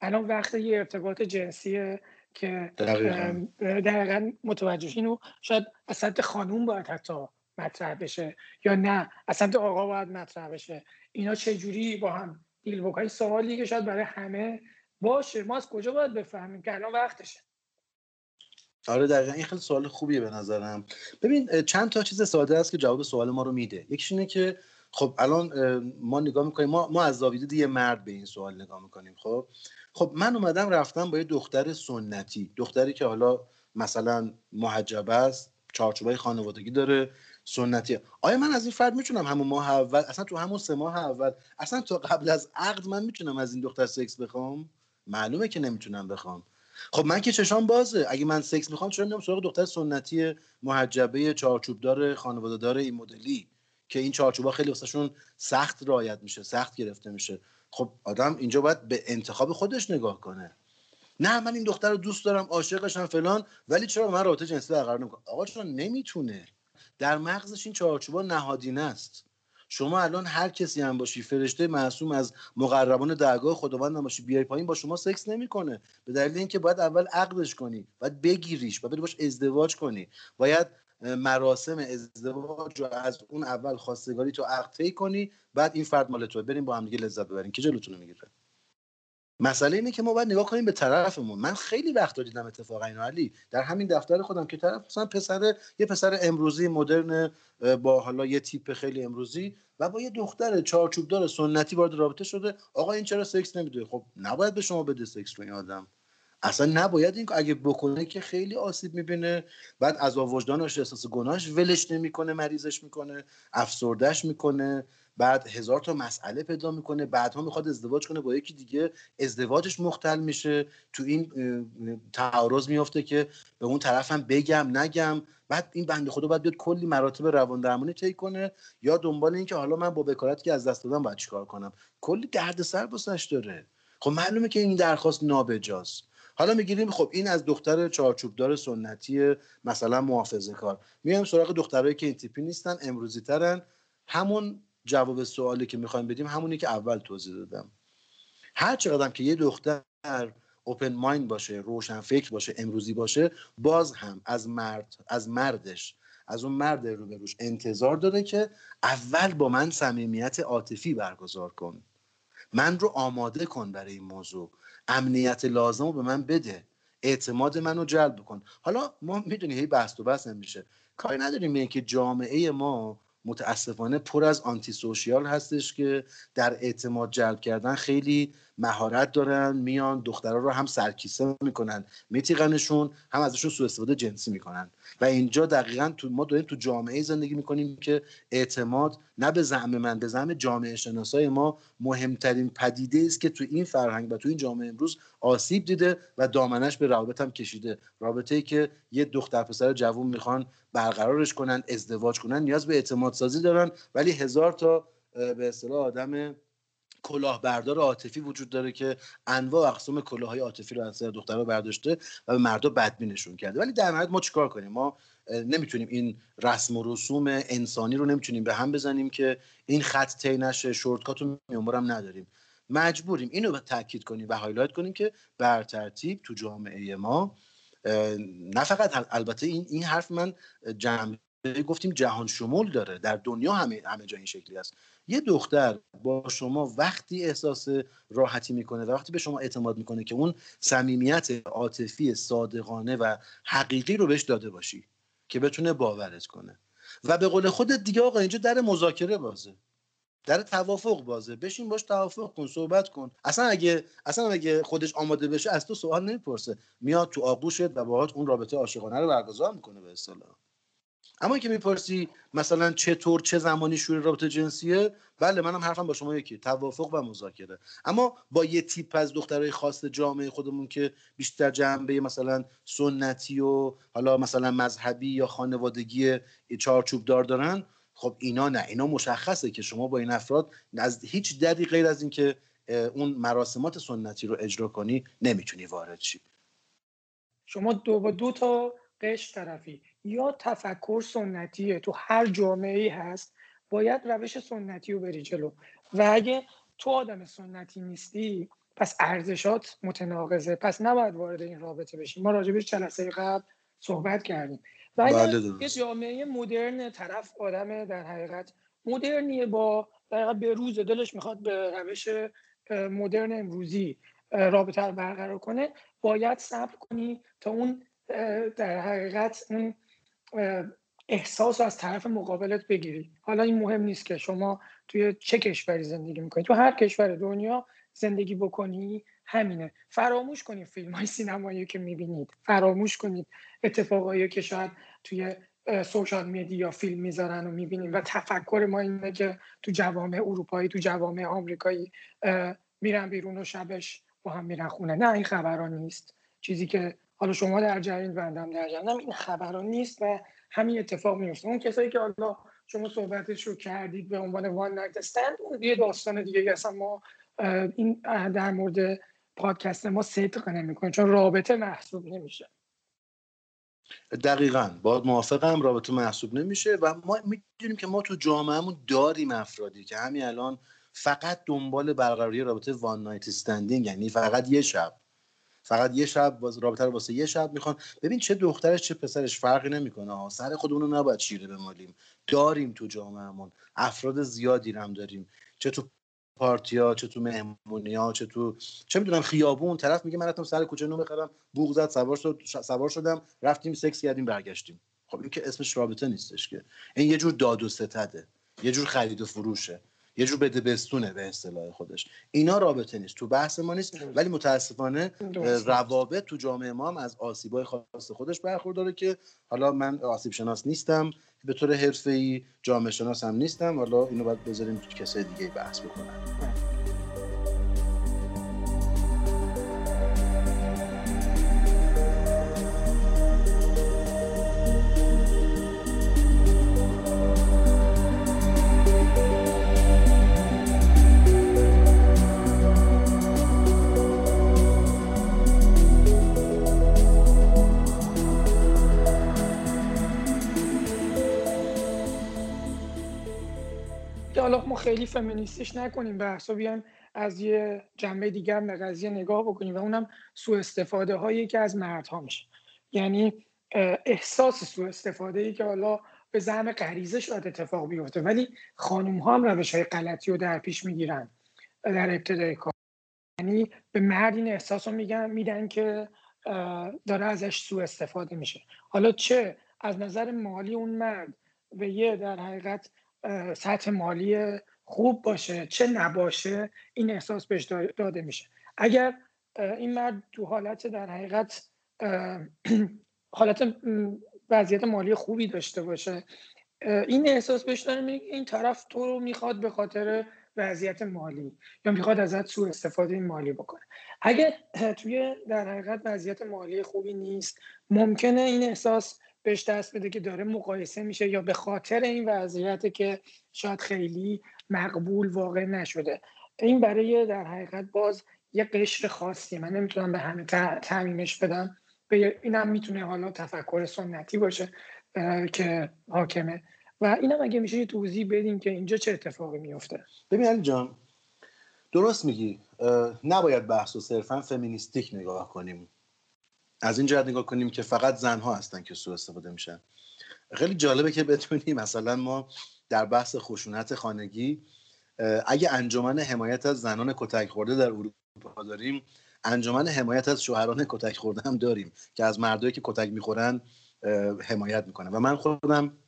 الان وقت یه ارتباط جنسیه که دقیقا. متوجه اینو شاید از سمت خانوم باید حتی مطرح بشه یا نه؟ از سمت آقا باید مطرح بشه. اینا چه جوری با هم دیل بکنی سوالی که شاید برای همه باشه. ما از کجا باید بفهمیم که الان وقتشه؟ آره دقیقا. این خیلی سوال خوبیه به نظرم. ببین چند تا چیز ساده است که جواب سوال ما رو میده. یکیش اینه که خب الان ما نگاه می‌کنیم ما, ما از زاویه یه مرد به این سوال نگاه می‌کنیم خب؟ خب من اومدم رفتم با یه دختر سنتی. دختری که حالا مثلا محجبه است چارچوبای خانوادگی داره. سنتی. آیا من از این فرد می‌تونم همون ماه اول اصلا تو همون سه ماه اول اصلا تا قبل از عقد من می‌تونم از این دختر سکس بخوام؟ معلومه که نمی‌تونم بخوام. خب من که چشام بازه. اگه من سکس می‌خوام چرا نمیام سراغ دختر سنتی محجبه چارچوبدار خانواده دار این مدلی؟ که این چارچوبا خیلی واسهشون سخت رعایت میشه سخت گرفته میشه. خب آدم اینجا باید به انتخاب خودش نگاه کنه. نه من این دختر رو دوست دارم عاشقشم فلان ولی چرا من رابطه جنسی برقرار نمی‌کنم؟ آقا چرا نمی‌تونه. در مغزش این چارچوبا نهادینه است. شما الان هر کسی هم باشی فرشته معصوم از مقربان درگاه خداوند هم باشی بیای پایین با شما سکس نمی‌کنه. به دلیل اینکه باید اول عقدش کنی باید بگیریش باید باش ازدواج کنی. باید مراسم ازدواج رو از اون اول خواستگاری تو عقد کنی بعد این فرد مال توه. بریم با هم دیگه لذت ببریم. که جلوتون می‌گیره؟ مسئله اینه که ما باید نگاه کنیم به طرفمون. من خیلی وقت دیدم اتفاقا اینو علی. در همین دفتر خودم که طرف مثلا پسر یه پسر امروزی مدرن با حالا یه تیپ خیلی امروزی و با یه دختر چارچوبدار سنتی وارد رابطه شده. آقا این چرا سکس نمیده؟ خب نباید به شما بده سکس رو این آدم. اصلا نباید این اگه بکنه که خیلی آسیب می‌بینه. بعد از وجدانش احساس گناهش ولش نمی‌کنه مریضش می‌کنه افسردش می‌کنه. بعد هزار تا مسئله پیدا می‌کنه بعدها می‌خواد ازدواج کنه با یکی دیگه ازدواجش مختل میشه. تو این تعارض میفته که به اون طرفم بگم نگم. بعد این بنده خدا باید بیاد کلی مراتب روان درمانی طی کنه یا دنبال این که حالا من با بکارتی که از دست دادم باید چیکار کنم. کلی دردسر بسش داره. خب معلومه که این درخواست نابجاست. حالا می‌گیریم خب این از دختر چارچوبدار سنتی مثلا محافظه کار میایم سراغ دخترایی که این تیپی نیستن امروزی ترن همون جواب سوالی که می‌خوایم بدیم همونی که اول توضیح دادم. هر چقدر که یه دختر اوپن مایند باشه روشن فکر باشه امروزی باشه باز هم از مرد از مردش از اون مرد روبروش انتظار داره که اول با من صمیمیت عاطفی برگزار کن. من رو آماده کن برای این موضوع. امنیت لازم رو به من بده. اعتماد منو جلب کن. حالا ما می‌دونی هی بحث و بحث نمیشه کاری نداریم اینکه جامعه ما متاسفانه پر از آنتی سوشیال هستش که در اعتماد جلب کردن خیلی مهارت دارن میان دخترها رو هم سرکیسه می‌کنن میتیقنشون هم ازشون سوء استفاده جنسی می‌کنن. و اینجا دقیقا تو ما داریم تو جامعه زندگی می‌کنیم که اعتماد نه به زعم من به زعم جامعه شناسای ما مهمترین پدیده است که تو این فرهنگ و تو این جامعه امروز آسیب دیده و دامنش به روابط هم کشیده. رابطه ای که یه دختر پسر جوون می‌خوان برقرارش کنن ازدواج کنن نیاز به اعتماد سازی دارن ولی هزار تا به اصطلاح آدم کلاهبردار عاطفی وجود داره که انواع اقسام کلاههای عاطفی رو از دخترها برداشته و به مردا بدبینشون کرده. ولی در نهایت ما چیکار کنیم؟ ما نمی‌تونیم این رسم و رسوم انسانی رو نمی‌تونیم به هم بزنیم که این خط طی نشه shortcut رو میانبرم نداریم. مجبوریم اینو تاکید کنیم و highlight کنیم که به هر ترتیب تو جامعه ما نه فقط البته این این حرف من جمع گفتیم جهان شمول داره. در دنیا همه همه جا این شکلی است یه دختر با شما وقتی احساس راحتی می‌کنه و وقتی به شما اعتماد می‌کنه که اون صمیمیت عاطفی صادقانه و حقیقی رو بهش داده باشی که بتونه باورت کنه. و به قول خودت دیگه آقا اینجا در مذاکره بازه. در توافق بازه. بشین باش توافق کن صحبت کن. اصلا اگه اصلا اگه خودش آماده بشه از تو سوال نمی‌پرسه. میاد تو آغوشت و باهات اون رابطه عاشقانه رو برگزار می‌کنه به اصطلاح. اما که می‌پرسی مثلا چطور چه زمانی شروع رابطه جنسیه بله منم حرفم با شما یکی توافق و مذاکره. اما با یه تیپ از دخترای خاص جامعه خودمون که بیشتر جنبه مثلا سنتی و حالا مثلا مذهبی یا خانوادگی چارچوب دار دارن خب اینا نه اینا مشخصه که شما با این افراد از هیچ دری غیر از اینکه اون مراسمات سنتی رو اجرا کنی نمی‌تونی وارد شی. شما دو با دو تا قش طرفی. یا تفکر سنتیه؟ تو هر جامعه ای هست باید روش سنتی رو بری جلو. و اگه تو آدم سنتی نیستی پس ارزشات متناقضه. پس نباید وارد این رابطه بشی. ما راجبش جلسه قبل صحبت کردیم. و اگه بله یه جامعه مدرن طرف آدم در حقیقت مدرنیه با در به روز دلش می‌خواد به روش مدرن امروزی رابطه رو برقرار کنه باید صبر کنی تا اون در حقیقت اون احساس از طرف مقابلت بگیری. حالا این مهم نیست که شما توی چه کشوری زندگی می‌کنید. تو هر کشور دنیا زندگی بکنی همینه. فراموش کنید فیلم های سینمایی که می‌بینید. فراموش کنید اتفاقایی که شاید توی سوشال میدیا فیلم می‌ذارن و می‌بینید و تفکر ما اینه که تو جوامع اروپایی تو جوامع آمریکایی میرن بیرون و شبش با هم میرن خونه. نه این خبران نیست. چیزی که حالا شما در جریان بندم در جریان این خبران نیست و همین اتفاق میفته اون کسایی که حالا شما صحبتش رو کردید به عنوان وان نایت استند اون یه داستان دیگه اصلا ما این در مورد پادکست ما صدق نمی‌کنه چون رابطه محسوب نمیشه. دقیقا. با موافقم رابطه محسوب نمیشه و ما می‌دونیم که ما تو جامعهمون داریم افرادی که همین الان فقط دنبال برقراری رابطه وان نایت استندینگ یعنی فقط یه شب. فقط یه شب رابطه رو واسه یه شب می‌خوان. ببین چه دخترش چه پسرش فرقی نمی‌کنه سر خودمون رو نباید چیره بمالیم. داریم تو جامعهمون. افراد زیادی هم داریم. چه تو پارتیا چه تو مهمونی ها چه تو چه می‌دونم خیابون. طرف میگه من رفتم سر کوچه نو بخرم بوق زد سوار شد سوار شدم رفتیم سکس کردیم برگشتیم. خب این که اسمش رابطه نیستش که. این یه جور داد و ستده. یه جور خرید و فروشه. یه جور بده بستونه به اصطلاح خودش. اینا رابطه نیست. تو بحث ما نیست ولی متاسفانه روابط تو جامعه ما هم از آسیبای خاص خودش برخورداره که حالا من آسیب شناس نیستم به طور حرفه‌ای جامعه شناس هم نیستم. حالا اینو باید بذاریم کسای دیگه بحث بکنن خیلی فمینیستیش نکنیم. بحث بیایم از یه جنبه دیگر به قضیه نگاه بکنیم و اونم سوء استفاده هایی که از مردها میشه. یعنی احساس سوء استفاده ای که حالا به زعم غریزه شاید اتفاق بیفته. ولی خانم ها هم روش های غلطی رو در پیش می‌گیرن در ابتدای کار. یعنی به مرد این احساس رو میگن میدن که داره ازش سوء استفاده میشه. حالا چه؟ از نظر مالی اون مرد به یه در حقیقت سطح مالی خوب باشه چه نباشه این احساس بهش داده میشه. اگر این مرد تو حالت در حقیقت حالت وضعیت مالی خوبی داشته باشه این احساس بهش داره میگه این طرف تو رو می‌خواد به خاطر وضعیت مالی یا می‌خواد ازت سوء استفاده مالی بکنه. اگر توی در حقیقت وضعیت مالی خوبی نیست ممکنه این احساس بهش دست بده که داره مقایسه میشه یا به خاطر این وضعیت که شاید خیلی مقبول واقع نشده. این برای در حقیقت باز یه قشر خاصی من نمی‌تونم به همه تعمیمش بدم. اینم می‌تونه حالا تفکر سنتی باشه که حاکمه. و اینم اگه میشه یه توضیح بدیم که اینجا چه اتفاقی میفته ببین علی جان درست میگی. نباید بحث و صرفا فمینیستیک نگاه کنیم. از این جهت نگاه کنیم که فقط زنها هستن که سوء استفاده میشن. خیلی جالبه که بتونیم مثلا ما در بحث خشونت خانگی اگه انجمن حمایت از زنان کتک خورده در اروپا داریم انجمن حمایت از شوهران کتک خورده هم داریم که از مردایی که کتک می‌خورن حمایت می‌کنن. و من خودم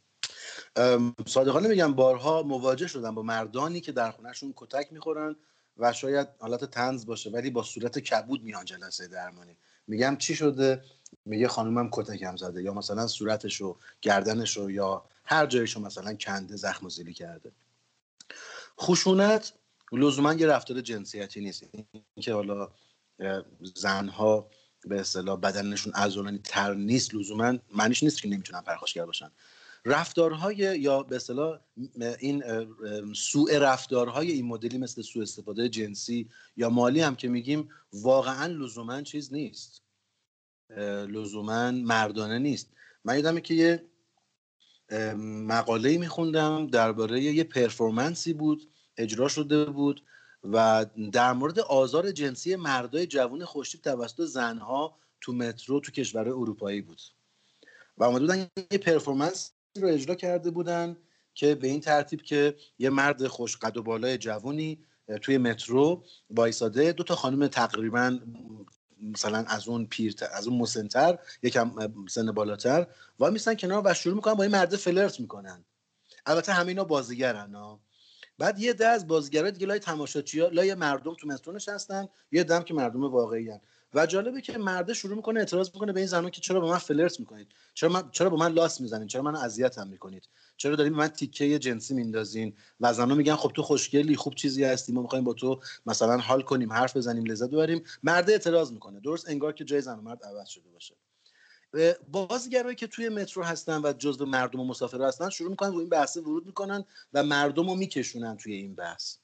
صادقانه میگم بارها مواجه شدم با مردانی که در خونهشون کتک می‌خورن و شاید حالت تنز باشه ولی با صورت کبود میان جلسه درمانی. میگم چی شده؟ میگه خانومم کتکم زده یا مثلا صورتشو گردنشو یا هر جایشو مثلا کنده زخم و زیلی کرده. خشونت لزوما یه رفتار جنسیتی نیست. اینکه حالا زنها به اصطلاح بدنشون ازولانی تر نیست لزوما معنیش نیست که نمی‌تونن پرخاشگر باشن. رفتارهای یا به اصطلاح این سوء رفتارهای این مدلی مثل سوء استفاده جنسی یا مالی هم که میگیم واقعا لزوما چیز نیست. لزوما مردانه نیست. من یادمه که یه مقاله میخوندم درباره یه پرفورمنسی بود اجرا شده بود و در مورد آزار جنسی مردای جوان خوشتیپ توسط زنها تو مترو تو کشور اروپایی بود. و آمده بودن یه پرفورمنس رو اجرا کرده بودن که به این ترتیب که یه مرد خوش قد و بالای جوونی توی مترو وایساده. دو تا خانم تقریبا مثلا از اون پیرتر از اون مسنتر یکم سن بالاتر و میستن کنار و شروع می‌کنن با این مرد فلرت می‌کنن. البته همه اینا بازیگرن ها. بعد یه ده از بازیگرای دیگه لای تماشاچی لای مردم تو مترو هستن یه دم که مردم واقعی. و جالبه که مرده شروع می‌کنه اعتراض می‌کنه به این زنان که چرا با من فلرت می‌کنید؟ چرا من چرا با من لاس می‌زنید؟ چرا من اذیت هم می‌کنید؟ چرا دارین من تیکه جنسی میندازین؟ و زنان میگن خب تو خوشگلی خوب چیزی هستی ما می‌خوایم با تو مثلا حال کنیم حرف بزنیم لذت ببریم. مرده اعتراض می‌کنه. درست انگار که جای زن و مرد عوض شده باشه. بازیگرایی که توی مترو هستن و جزو مردم و مسافر هستن شروع می‌کنن رو این بحث ورود می‌کنن و مردم رو میکشونن توی این بحث.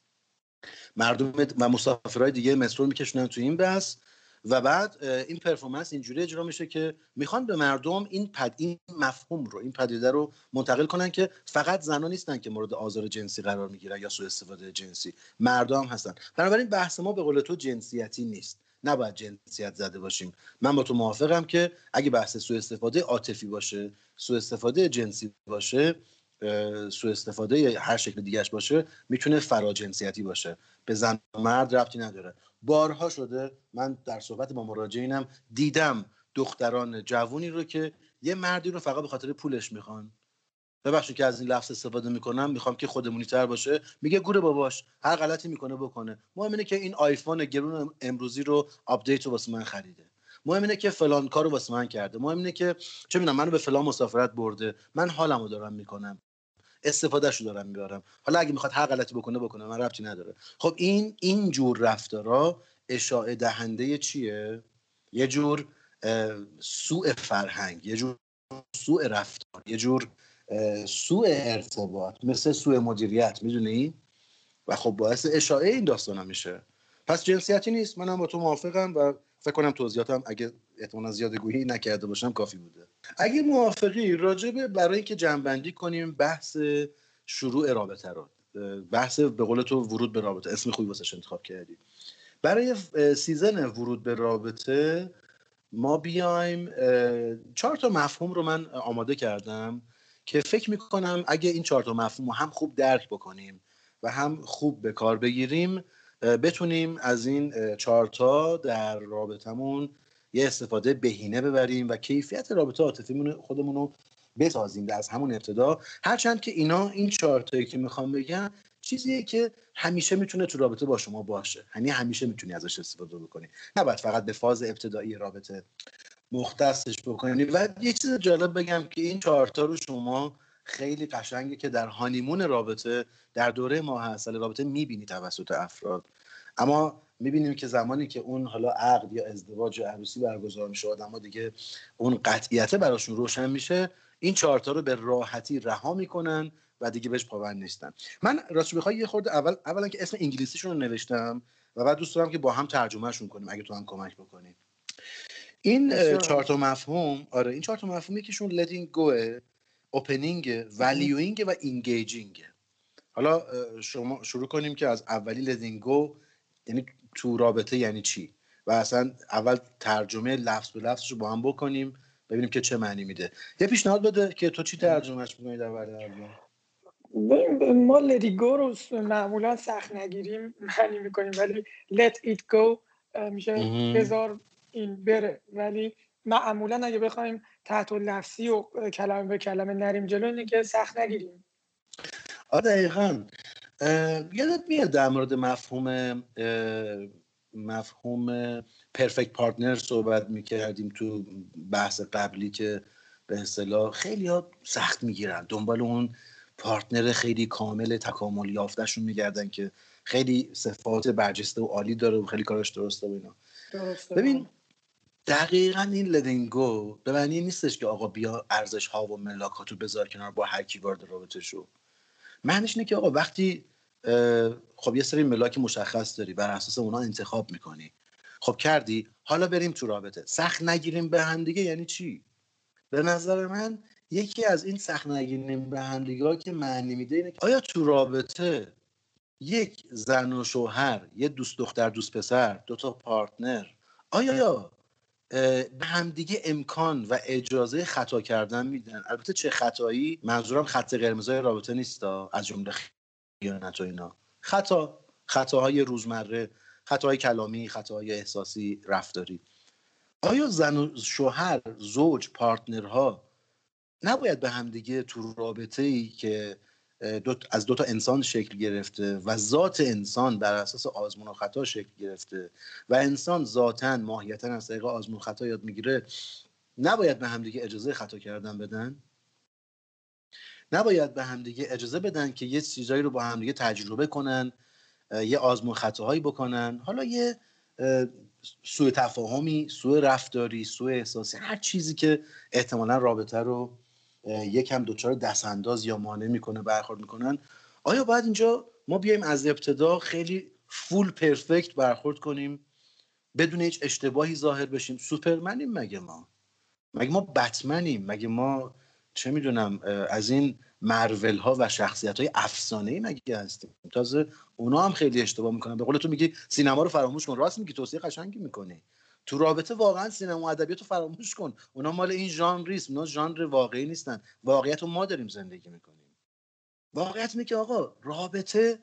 مردم و مسافرهای دیگه مترو میکشونن توی این بحث. و بعد این پرفورمنس اینجوری اجرا میشه که می‌خوان به مردم این پد این مفهوم رو این پدیده رو منتقل کنن که فقط زنان نیستن که مورد آزار جنسی قرار می‌گیرن یا سوء استفاده جنسی. مردم هستن. بنابراین بحث ما به قول تو جنسیتی نیست. نباید جنسیت زده باشیم. من با تو موافقم که اگه بحث سوء استفاده عاطفی باشه سوء استفاده جنسی باشه سوء استفاده هر شکل دیگهش باشه می‌تونه فراجنسیتی باشه. به زن و مرد ربطی نداره. بارها شده. من در صحبت با مراجعینم دیدم دختران جوونی رو که یه مردی رو فقط به خاطر پولش می‌خوان. ببخشید که از این لفظ استفاده می‌کنم می‌خوام که خودمونی تر باشه. میگه گور باباش هر غلطی می‌کنه بکنه. مهم اینه که این آیفون گرون امروزی رو update رو واسه من خریده. مهم اینه که فلان کارو واسه من کرده. مهم اینه که چه می‌دونم منو به فلان مسافرت برده. من حالمو دارم می‌کنم. استفادهش رو دارم می‌برم. حالا اگه می‌خواد هر غلطی بکنه بکنه. من ربطی نداره. خب این این جور رفتارا اشاعه دهنده چیه؟ یه جور سوء فرهنگ یه جور سوء رفتار یه جور سوء ارتباط مثل سوء مدیریت می‌دونی؟ و خب باعث اشاعه این داستان میشه. پس جنسیتی نیست. منم با تو موافقم و فکر کنم توضیحاتم اگه احتمالا زیاده گویی نکرده باشم کافی بوده. اگه موافقی راجع به برای اینکه جمع بندی کنیم بحث شروع رابطه رو. بحث به قول تو ورود به رابطه اسم خوبی واسش انتخاب کردی. برای season ورود به رابطه ما بیایم چهار تا مفهوم رو من آماده کردم که فکر می‌کنم اگه این چهار تا مفهوم رو هم خوب درک بکنیم و هم خوب به کار بگیریم بتونیم از این چهارتا در رابطمون یه استفاده بهینه ببریم و کیفیت رابطه عاطفیمون خودمون رو بسازیم از همون ابتدا. هرچند که اینا این چهارتایی که می‌خوام بگم چیزیه که همیشه می‌تونه تو رابطه با شما باشه. یعنی همیشه می‌تونی ازش استفاده بکنی. نباید فقط به فاز ابتدایی رابطه مختصش بکنی. و یه چیز جالب بگم که این چهارتا رو شما خیلی قشنگه که در هانیمون رابطه در دوره ماه اصل رابطه می‌بینی توسط افراد. اما می‌بینیم که زمانی که اون حالا عقد یا ازدواج یا عروسی برگزار میشه آدم دیگه اون قطعیت براشون روشن میشه این چهارتا رو به راحتی رها می‌کنن و دیگه بهش پابند نیستن. من راست بخوای یه خورده اول اولا که اسم انگلیسیشون رو نوشتم و بعد دوست دارم که با هم ترجمهشون کنیم اگه تو هم کمک بکنیم این چهار تا مفهوم آره این چهار تا مفهومی یکیشون letting go اوپنینگ valuing و engaging حالا شما شروع کنیم که از اولی go یعنی تو رابطه یعنی چی؟ و اصلا اول ترجمه لفظ به لفظش رو با هم بکنیم ببینیم که چه معنی میده. یه پیشنهاد بده که تو چی ترجمهش می‌کنی در ورده ما لدیگو رو معمولا سخت نگیریم معنی می‌کنیم ولی let it go میشه بذار این بره. ولی معمولا اگه بخوایم تحت و لفظی و کلمه به کلمه نریم جلو اینه که سخت نگیریم. آره دقیقا. یادت میاد در مورد مفهوم مفهوم پرفکت پارتنر صحبت می‌کردیم تو بحث قبلی که به اصطلاح خیلی ها سخت می‌گیرن. دنبال اون پارتنر خیلی کامل تکامل یافتهشون میگردن که خیلی صفات برجسته و عالی داره و خیلی کارش درسته و اینا. ببین دقیقا این لدینگو به معنی نیستش که آقا بیا ارزش ها و ملاکاتو بذار کنار با هر کی وارد رابطه شو معنیش اینه که آقا وقتی خب یه سری ملاک مشخص داری بر اساس اونا انتخاب می‌کنی. خب کردی حالا بریم تو رابطه. سخت نگیریم به هم دیگه یعنی چی؟ به نظر من یکی از این سخت نگیریم به هم دیگه که معنی میده اینه آیا تو رابطه یک زن و شوهر یه دوست دختر دوست پسر دو تا پارتنر آیا به همدیگه امکان و اجازه خطا کردن میدن. البته چه خطایی؟ منظورم خط قرمزای رابطه نیست از جمله خیانت و اینا. خطا خطاهای روزمره خطاهای کلامی خطاهای احساسی رفتاری. آیا زن و شوهر زوج پارتنرها نباید به همدیگه تو رابطه ای که دو از دو تا انسان شکل گرفته و ذات انسان بر اساس آزمون و خطا شکل گرفته و انسان ذاتا ماهیتا از طریق آزمون خطا یاد می‌گیره نباید به همدیگه اجازه خطا کردن بدن؟ نباید به همدیگه اجازه بدن که یه چیزایی رو با همدیگه تجربه کنن یه آزمون خطاهایی بکنن؟ حالا یه سوء تفاهمی سوء رفتاری سوء احساسی هر چیزی که احتمالا رابطه رو یکم دچار دستانداز یا مانع می‌کنه برخورد می‌کنن. آیا باید اینجا ما بیایم از ابتدا خیلی فول پرفکت برخورد کنیم بدون هیچ اشتباهی ظاهر بشیم؟ سوپرمنیم مگه ما؟ مگه ما بتمنیم؟ مگه ما چه می‌دونم از این مرول ها و شخصیت های افسانه ای مگه هستیم؟ تازه اونا هم خیلی اشتباه می‌کنن. به قول تو میگی سینما رو فراموش کن. راست میگی توصیه قشنگی می‌کنی. تو رابطه واقعا سینما ادبیات رو فراموش کن. اونا مال این ژانریست اونا ژانر واقعی نیستن. واقعیت رو ما داریم زندگی می‌کنیم. واقعیت اینه که آقا رابطه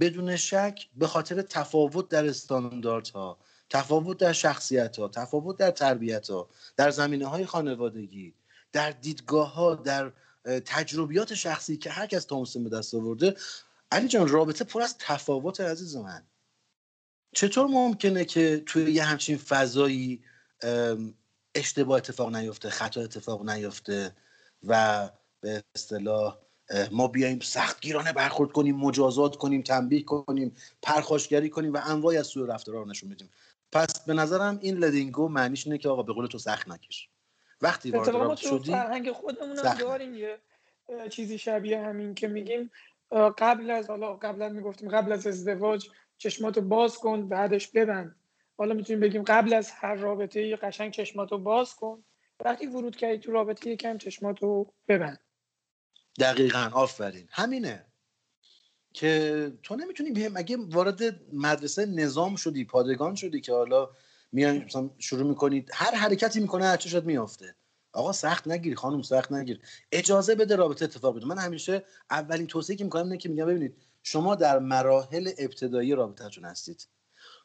بدون شک به خاطر تفاوت در استانداردها تفاوت در شخصیت ها تفاوت در تربیت ها در زمینه های خانوادگی در دیدگاه ها در تجربیات شخصی که هر کس تامسون به دست آورده. علی جان رابطه پر از تفاوت عزیز من. چطور ممکنه که توی یه همچین فضایی اشتباه اتفاق نیفته خطا اتفاق نیفته و به اصطلاح ما بیایم سختگیرانه برخورد کنیم مجازات کنیم تنبیه کنیم پرخاشگری کنیم و انواعی از سوء رفتارها رو نشون بدیم. پس به نظرم این لدینگو معنیش اینه که آقا به قول تو سخت نکش. وقتی وارد شدی فرهنگ خودمون هم داریم یه چیزی شبیه همین که میگیم. قبل از حالا قبلا می‌گفتیم قبل از ازدواج چشماتو باز کن بعدش ببند. حالا می‌تونیم بگیم قبل از هر رابطه یه قشنگ چشماتو باز کن. وقتی ورود کردی تو رابطه یکم چشماتو ببند. دقیقا آفرین. همینه. که تو نمی‌تونی مگه وارد مدرسه نظام شدی پادگان شدی که حالا میای شروع می‌کنید هر حرکتی می‌کنه هر شد میافته. آقا سخت نگیری خانم سخت نگیر. اجازه بده رابطه اتفاق بیفته. من همیشه اولین توصیه که می‌کنم اینه که میگم ببینید شما در مراحل ابتدایی رابطهتون هستید.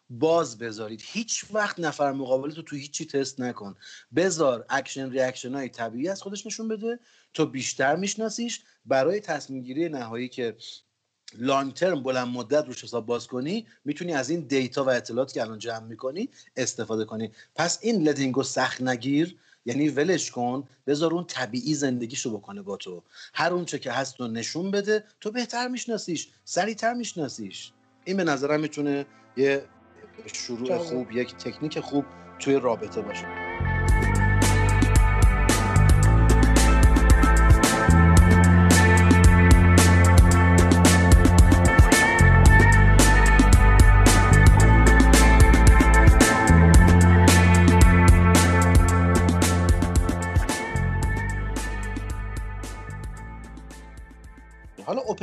باز بذارید. هیچ وقت نفر مقابل تو تو هیچی تست نکن. بذار action reaction های طبیعی از خودش نشون بده. تو بیشتر میشناسیش. برای تصمیم گیری نهایی که long term بلند مدت روش حساب باز کنی می‌تونی از این data و اطلاعاتی که الان جمع می‌کنی استفاده کنی. پس این dating و سخت نگیر. یعنی ولش کن بذار اون طبیعی زندگیشو بکنه با تو. هر اونچه که هست رو نشون بده تو بهتر میشناسیش سریعتر میشناسیش. این به نظرم می‌تونه یه شروع خوب یک تکنیک خوب توی رابطه باشه.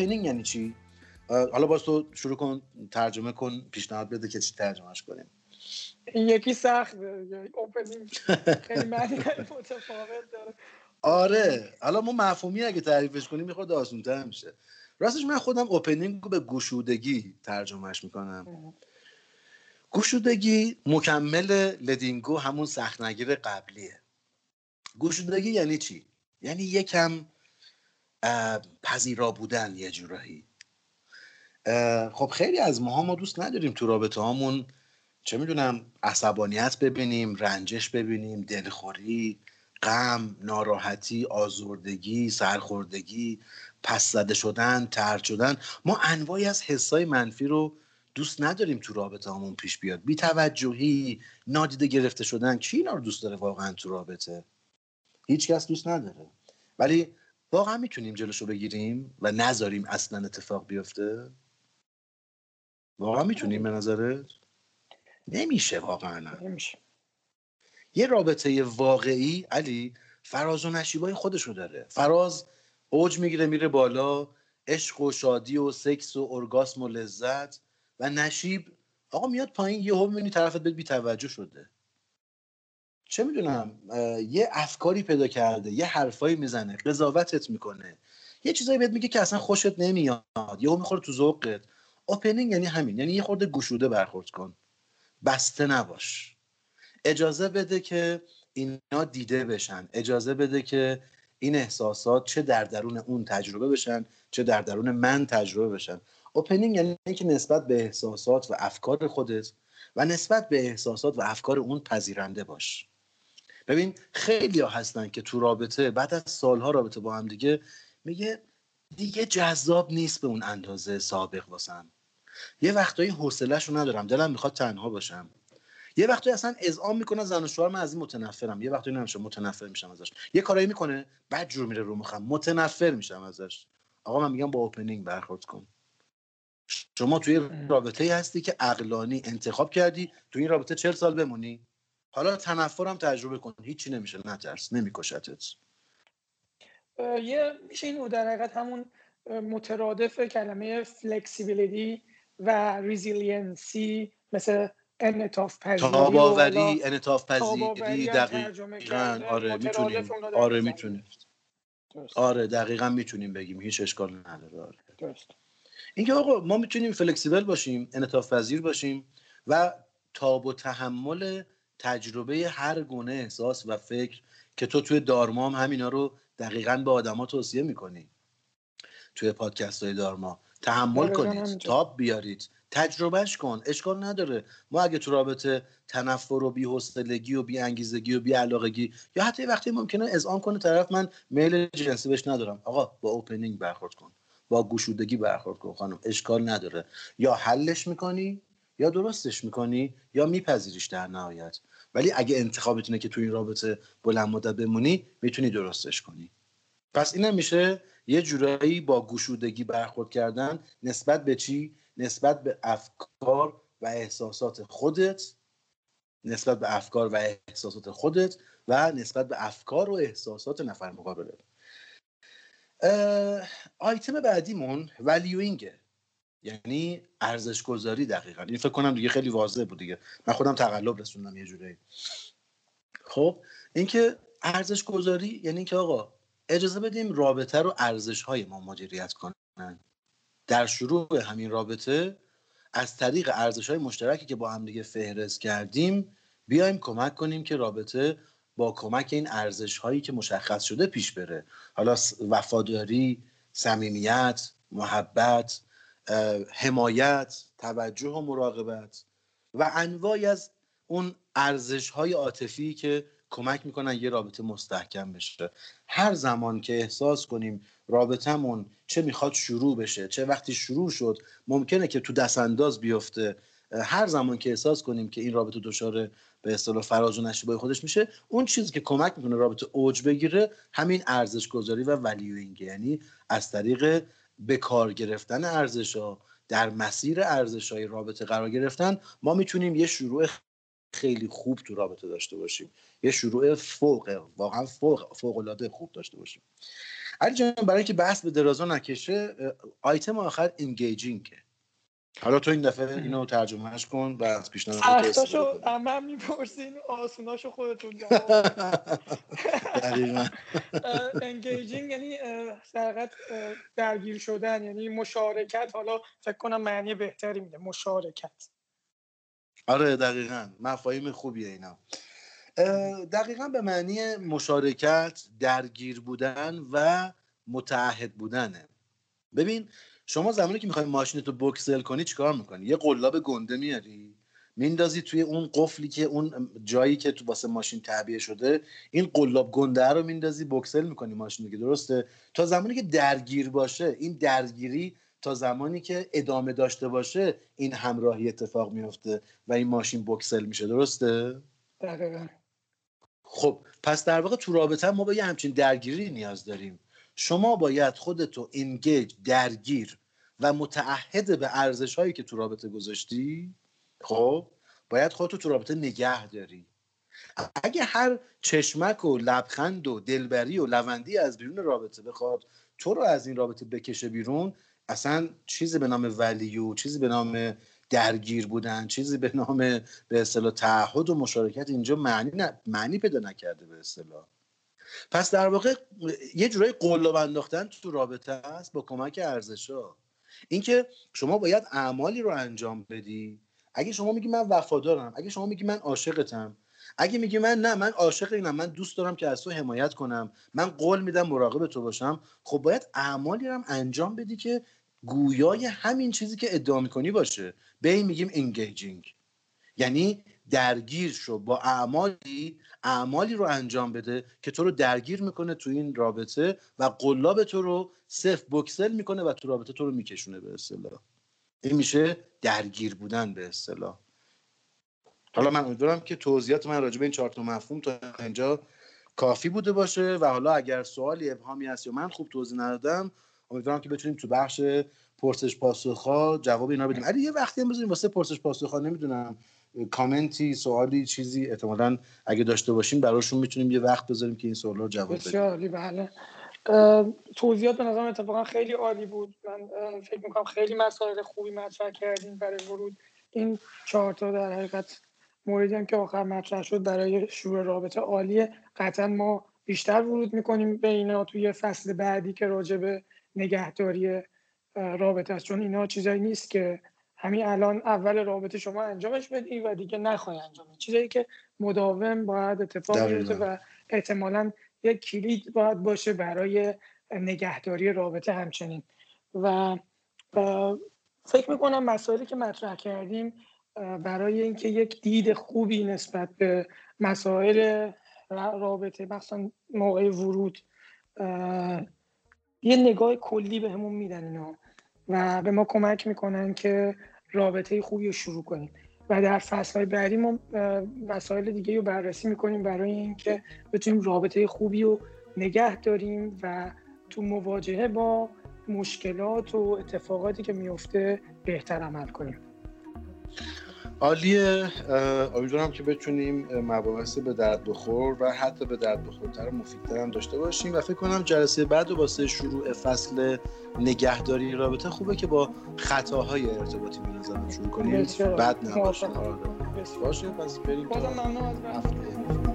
opening یعنی چی؟ حالا باز تو شروع کن ترجمه کن پیشنهاد بده که چی ترجمهش کنیم. این یکی سخت opening خیلی معنی متفاوت داره. آره حالا ما مفهومی اگه تعریفش کنیم می‌خواد آسان‌تر میشه. راستش من خودم opening رو به گشودگی ترجمهش می‌کنم. گشودگی مکمل letting go همون سخت نگیر قبلیه. گشودگی یعنی چی؟ یعنی یکم پذیرا بودن یه جورایی. خب خیلی از ماها ما دوست نداریم تو رابطه هامون چه می‌دونم عصبانیت ببینیم رنجش ببینیم دلخوری غم ناراحتی آزردگی سرخوردگی پس زده شدن ترد شدن. ما انواعی از حسای منفی رو دوست نداریم تو رابطه همون پیش بیاد. بی توجهی نادیده گرفته شدن کی اینا رو دوست داره واقعا تو رابطه؟ هیچ کس دوست نداره. ولی واقعا می‌تونیم جلوشو بگیریم و نذاریم اصلا اتفاق بیفته؟ واقعا می‌تونیم به نظرت؟ نمیشه واقعا. نمیشه. یه رابطه واقعی علی فراز و نشیبای خودشو داره. فراز اوج می‌گیره میره بالا عشق و شادی و سکس و ارگاسم و لذت و نشیب آقا میاد پایین یه هم می‌بینی طرفت بهت بی توجه شده. چه می‌دونم یه افکاری پیدا کرده یه حرفایی می‌زنه قضاوتت می‌کنه. یه چیزایی بهت میگه که اصلا خوشت نمیاد یهو می‌خوره تو ذوقت. اوپنینگ یعنی همین یعنی یه خورده گشوده برخورد کن. بسته نباش. اجازه بده که اینا دیده بشن. اجازه بده که این احساسات چه در درون اون تجربه بشن چه در درون من تجربه بشن. اوپنینگ یعنی که نسبت به احساسات و افکار خودت و نسبت به احساسات و افکار اون پذیرنده باش. ببین خیلی ها هستن که تو رابطه بعد از سالها رابطه با هم دیگه میگه دیگه جذاب نیست به اون اندازه سابق واسم. یه وقتایی حوصله‌شو ندارم دلم می‌خواد تنها باشم. یه وقتی اصلا اذعان می‌کنه زن و شوهر من از این متنفرم. یه وقتی نمیشه متنفر میشم ازش. یه کارایی می‌کنه بعد جور میره رو مخم. متنفر میشم ازش. آقا من میگم با opening برخورد کن. شما توی رابطه ای هستی که عقلانی انتخاب کردی تو این رابطه چهل سال بمونی؟ حالا تنفرم تجربه کن. هیچی نمیشه نترس نمیکشتت. یه میشه این در حقیقت همون مترادف کلمه flexibility و resiliency مثل انعطاف پذیری تاب‌آوری انعطاف پذیری دقیقا. آره می‌تونیم. آره می‌تونیم. آره دقیقا می‌تونیم بگیم. هیچ اشکال نداره. آره. درست. اینکه آقا ما می‌تونیم فلکسیبل باشیم انطاف پذیر باشیم و تاب و تحمل تجربه هر گونه احساس و فکر که تو توی دارمام همینا رو دقیقا به آدما توصیه می‌کنی. توی پادکست های دارما. تحمل کنید تاب بیارید. تجربهش کن. اشکال نداره. ما اگه تو رابطه تنفر و بی‌حوصلگی و بی‌انگیزگی و بی‌علاقگی یا حتی وقتی ممکنه اذعان کنه طرف من میل جنسی بهش ندارم. آقا با اوپنینگ برخورد کن. با گشودگی برخورد کن خانم. اشکال نداره. یا حلش می‌کنی یا درستش می‌کنی یا میپذیریش در نهایت. ولی اگه انتخابت اینه که تو این رابطه بلند مدت بمونی می‌تونی درستش کنی. پس این میشه یه جورایی با گشودگی برخورد کردن نسبت به چی؟ نسبت به افکار و احساسات خودت نسبت به افکار و احساسات خودت و نسبت به افکار و احساسات نفر مقابلت آیتم بعدیمون ولیوینگه یعنی ارزش گذاری دقیقا. این فکر کنم دیگه خیلی واضح بود دیگه. من خودم تقلب رسوندم یه جوری. خب اینکه ارزش گذاری یعنی اینکه آقا اجازه بدیم رابطه رو ارزش های ما مدیریت کنن. در شروع همین رابطه از طریق ارزش های مشترکی که با هم دیگه فهرست کردیم بیایم کمک کنیم که رابطه با کمک این ارزش هایی که مشخص شده پیش بره. حالا وفاداری صمیمیت محبت حمایت توجه و مراقبت و انواعی از اون ارزش های عاطفی که کمک می‌کنن یه رابطه مستحکم بشه. هر زمان که احساس کنیم رابطهمون چه می‌خواد شروع بشه چه وقتی شروع شد ممکنه که تو دست انداز بیفته هر زمان که احساس کنیم که این رابطه دچار به اصطلاح فراز و نشیبای خودش میشه اون چیزی که کمک می‌کنه رابطه اوج بگیره همین ارزش گذاری و ولیوینگ یعنی از طریق به کار گرفتن ارزش ها در مسیر ارزش های رابطه قرار گرفتن ما می‌تونیم یه شروع خیلی خوب تو رابطه داشته باشیم. یه شروع فوق واقعا فوق فوق العاده خوب داشته باشیم. علی جان برای اینکه بحث به درازا نکشه آیتم آخر انگیجینگه حالا تو این دفعه اینو ترجمهش کن و از پیشنهاد سختاشو من می‌پرسین آسوناشو خودتون دقیقا. انگیجینگ یعنی سرقت درگیر شدن یعنی مشارکت. حالا فکر کنم معنی بهتری میده مشارکت. آره دقیقا. مفاهیم خوبیه اینا. دقیقا به معنی مشارکت درگیر بودن و متعهد بودنه. ببین شما زمانی که می‌خوای ماشینتو بکسل کنی چیکار می‌کنی؟ یه قلاب گنده میاری؟ میندازی توی اون قفلی که اون جایی که تو واسه ماشین تعبیه شده این قلاب گنده رو میندازی بکسل می‌کنی ماشین دیگه درسته؟ تا زمانی که درگیر باشه این درگیری تا زمانی که ادامه داشته باشه این همراهی اتفاق میفته و این ماشین بکسل میشه درسته؟ دقیقا. خب پس در واقع تو رابطه ما با یه همچین درگیری نیاز داریم. شما باید خودتو انگیج درگیر و متعهد به ارزش هایی که تو رابطه گذاشتی خب؟ باید خودتو تو رابطه نگه داری. اگه هر چشمک و لبخند و دلبری و لوندی از بیرون رابطه بخواد تو رو از این رابطه بکشه بیرون اصلا چیزی به نام ولیو چیزی به نام درگیر بودن چیزی به نام به اصطلاح تعهد و مشارکت اینجا معنی معنی پیدا نکرده به اصطلاح. پس در واقع یه جورایی قلاب انداختن تو رابطه است با کمک ارزش ها اینکه شما باید اعمالی رو انجام بدی. اگه شما میگی من وفادارم اگه شما میگی من عاشقتم اگه میگی من نه من عاشق اینم من دوست دارم که از تو حمایت کنم من قول میدم مراقب تو باشم خب باید اعمالی رو انجام بدی که گویای همین چیزی که ادعا می‌کنی باشه. به این میگیم انگیجینگ یعنی درگیر شو با اعمالی اعمالی رو انجام بده که تو رو درگیر می‌کنه تو این رابطه و قلاب تو رو صف بکسل می‌کنه و تو رابطه تو رو میکشونه به اصطلاح. این میشه درگیر بودن به اصطلاح. حالا من امیدوارم که توضیحات من راجع به این چهار تا مفهوم تا اینجا کافی بوده باشه و حالا اگر سوالی ابهامی هست یا من خوب توضیح ندادم امیدوارم که بتونیم تو بخش پرسش پاسخ جواب اینا بدیم. علی یه وقتی هم بزنیم واسه پرسش پاسخ نمی‌دونم. کامنتی سوالی چیزی احتمالا اگه داشته باشیم براشون می‌تونیم یه وقت بذاریم که این سوالا رو جواب بدیم. بله. توضیحات به نظرم اتفاقا خیلی عالی بود. من فکر می‌کنم خیلی مسائل خوبی مطرح کردیم برای ورود. این چهارتا در حقیقت موردی هم که آخر مطرح شد برای شروع رابطه عالیه. قطعا ما بیشتر ورود می‌کنیم به اینا توی فصل بعدی که راجع به نگهداری رابطه است. چون اینا چیزایی نیست که همین الان اول رابطه شما انجامش بدی و دیگه نخواهی انجام چیزایی که مداوم باید اتفاق بیفته و احتمالا یک کلید باید باشه برای نگهداری رابطه همچنین. و فکر می‌کنم مسائلی که مطرح کردیم برای اینکه یک دید خوبی نسبت به مسائل رابطه مخصوصا موقع ورود یه نگاه کلی به همون میدن اینا و به ما کمک می‌کنن که رابطه خوبی رو شروع کنیم. و در فصل های بعدی ما مسائل دیگه رو بررسی می‌کنیم برای اینکه بتونیم رابطه خوبی رو نگه داریم و تو مواجهه با مشکلات و اتفاقاتی که میفته بهتر عمل کنیم. عالیه. امیدوارم که بتونیم مباحث به درد بخور و حتی به درد بخورتر و مفیدتر هم داشته باشیم و فکر کنم جلسه بعد و واسه شروع فصل نگهداری رابطه خوبه که با خطاهای ارتباطی به شروع کنیم. بعد نباشه. آره. باشه پس بریم بازم ممنون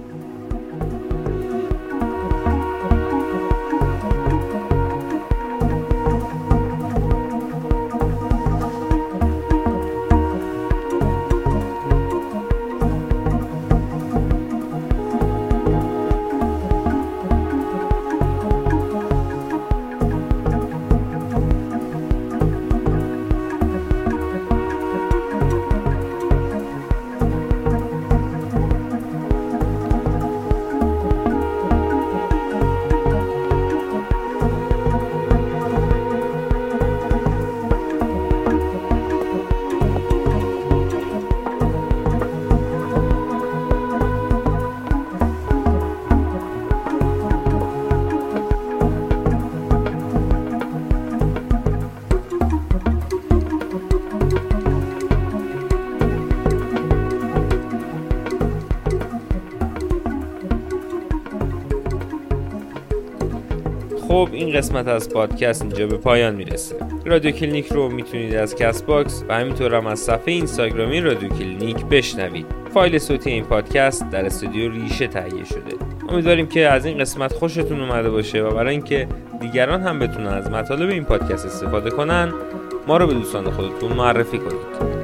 خب این قسمت از پادکست اینجا به پایان می‌رسه. رادیو کلینیک رو می‌تونید از کست باکس و همینطور هم از صفحه اینستاگرامی رادیو کلینیک بشنوید. فایل صوتی این پادکست در استودیو ریشه تهیه شده. امیدواریم که از این قسمت خوشتون اومده باشه و برای اینکه دیگران هم بتونن از مطالب این پادکست استفاده کنن ما رو به دوستان خودتون معرفی کنید.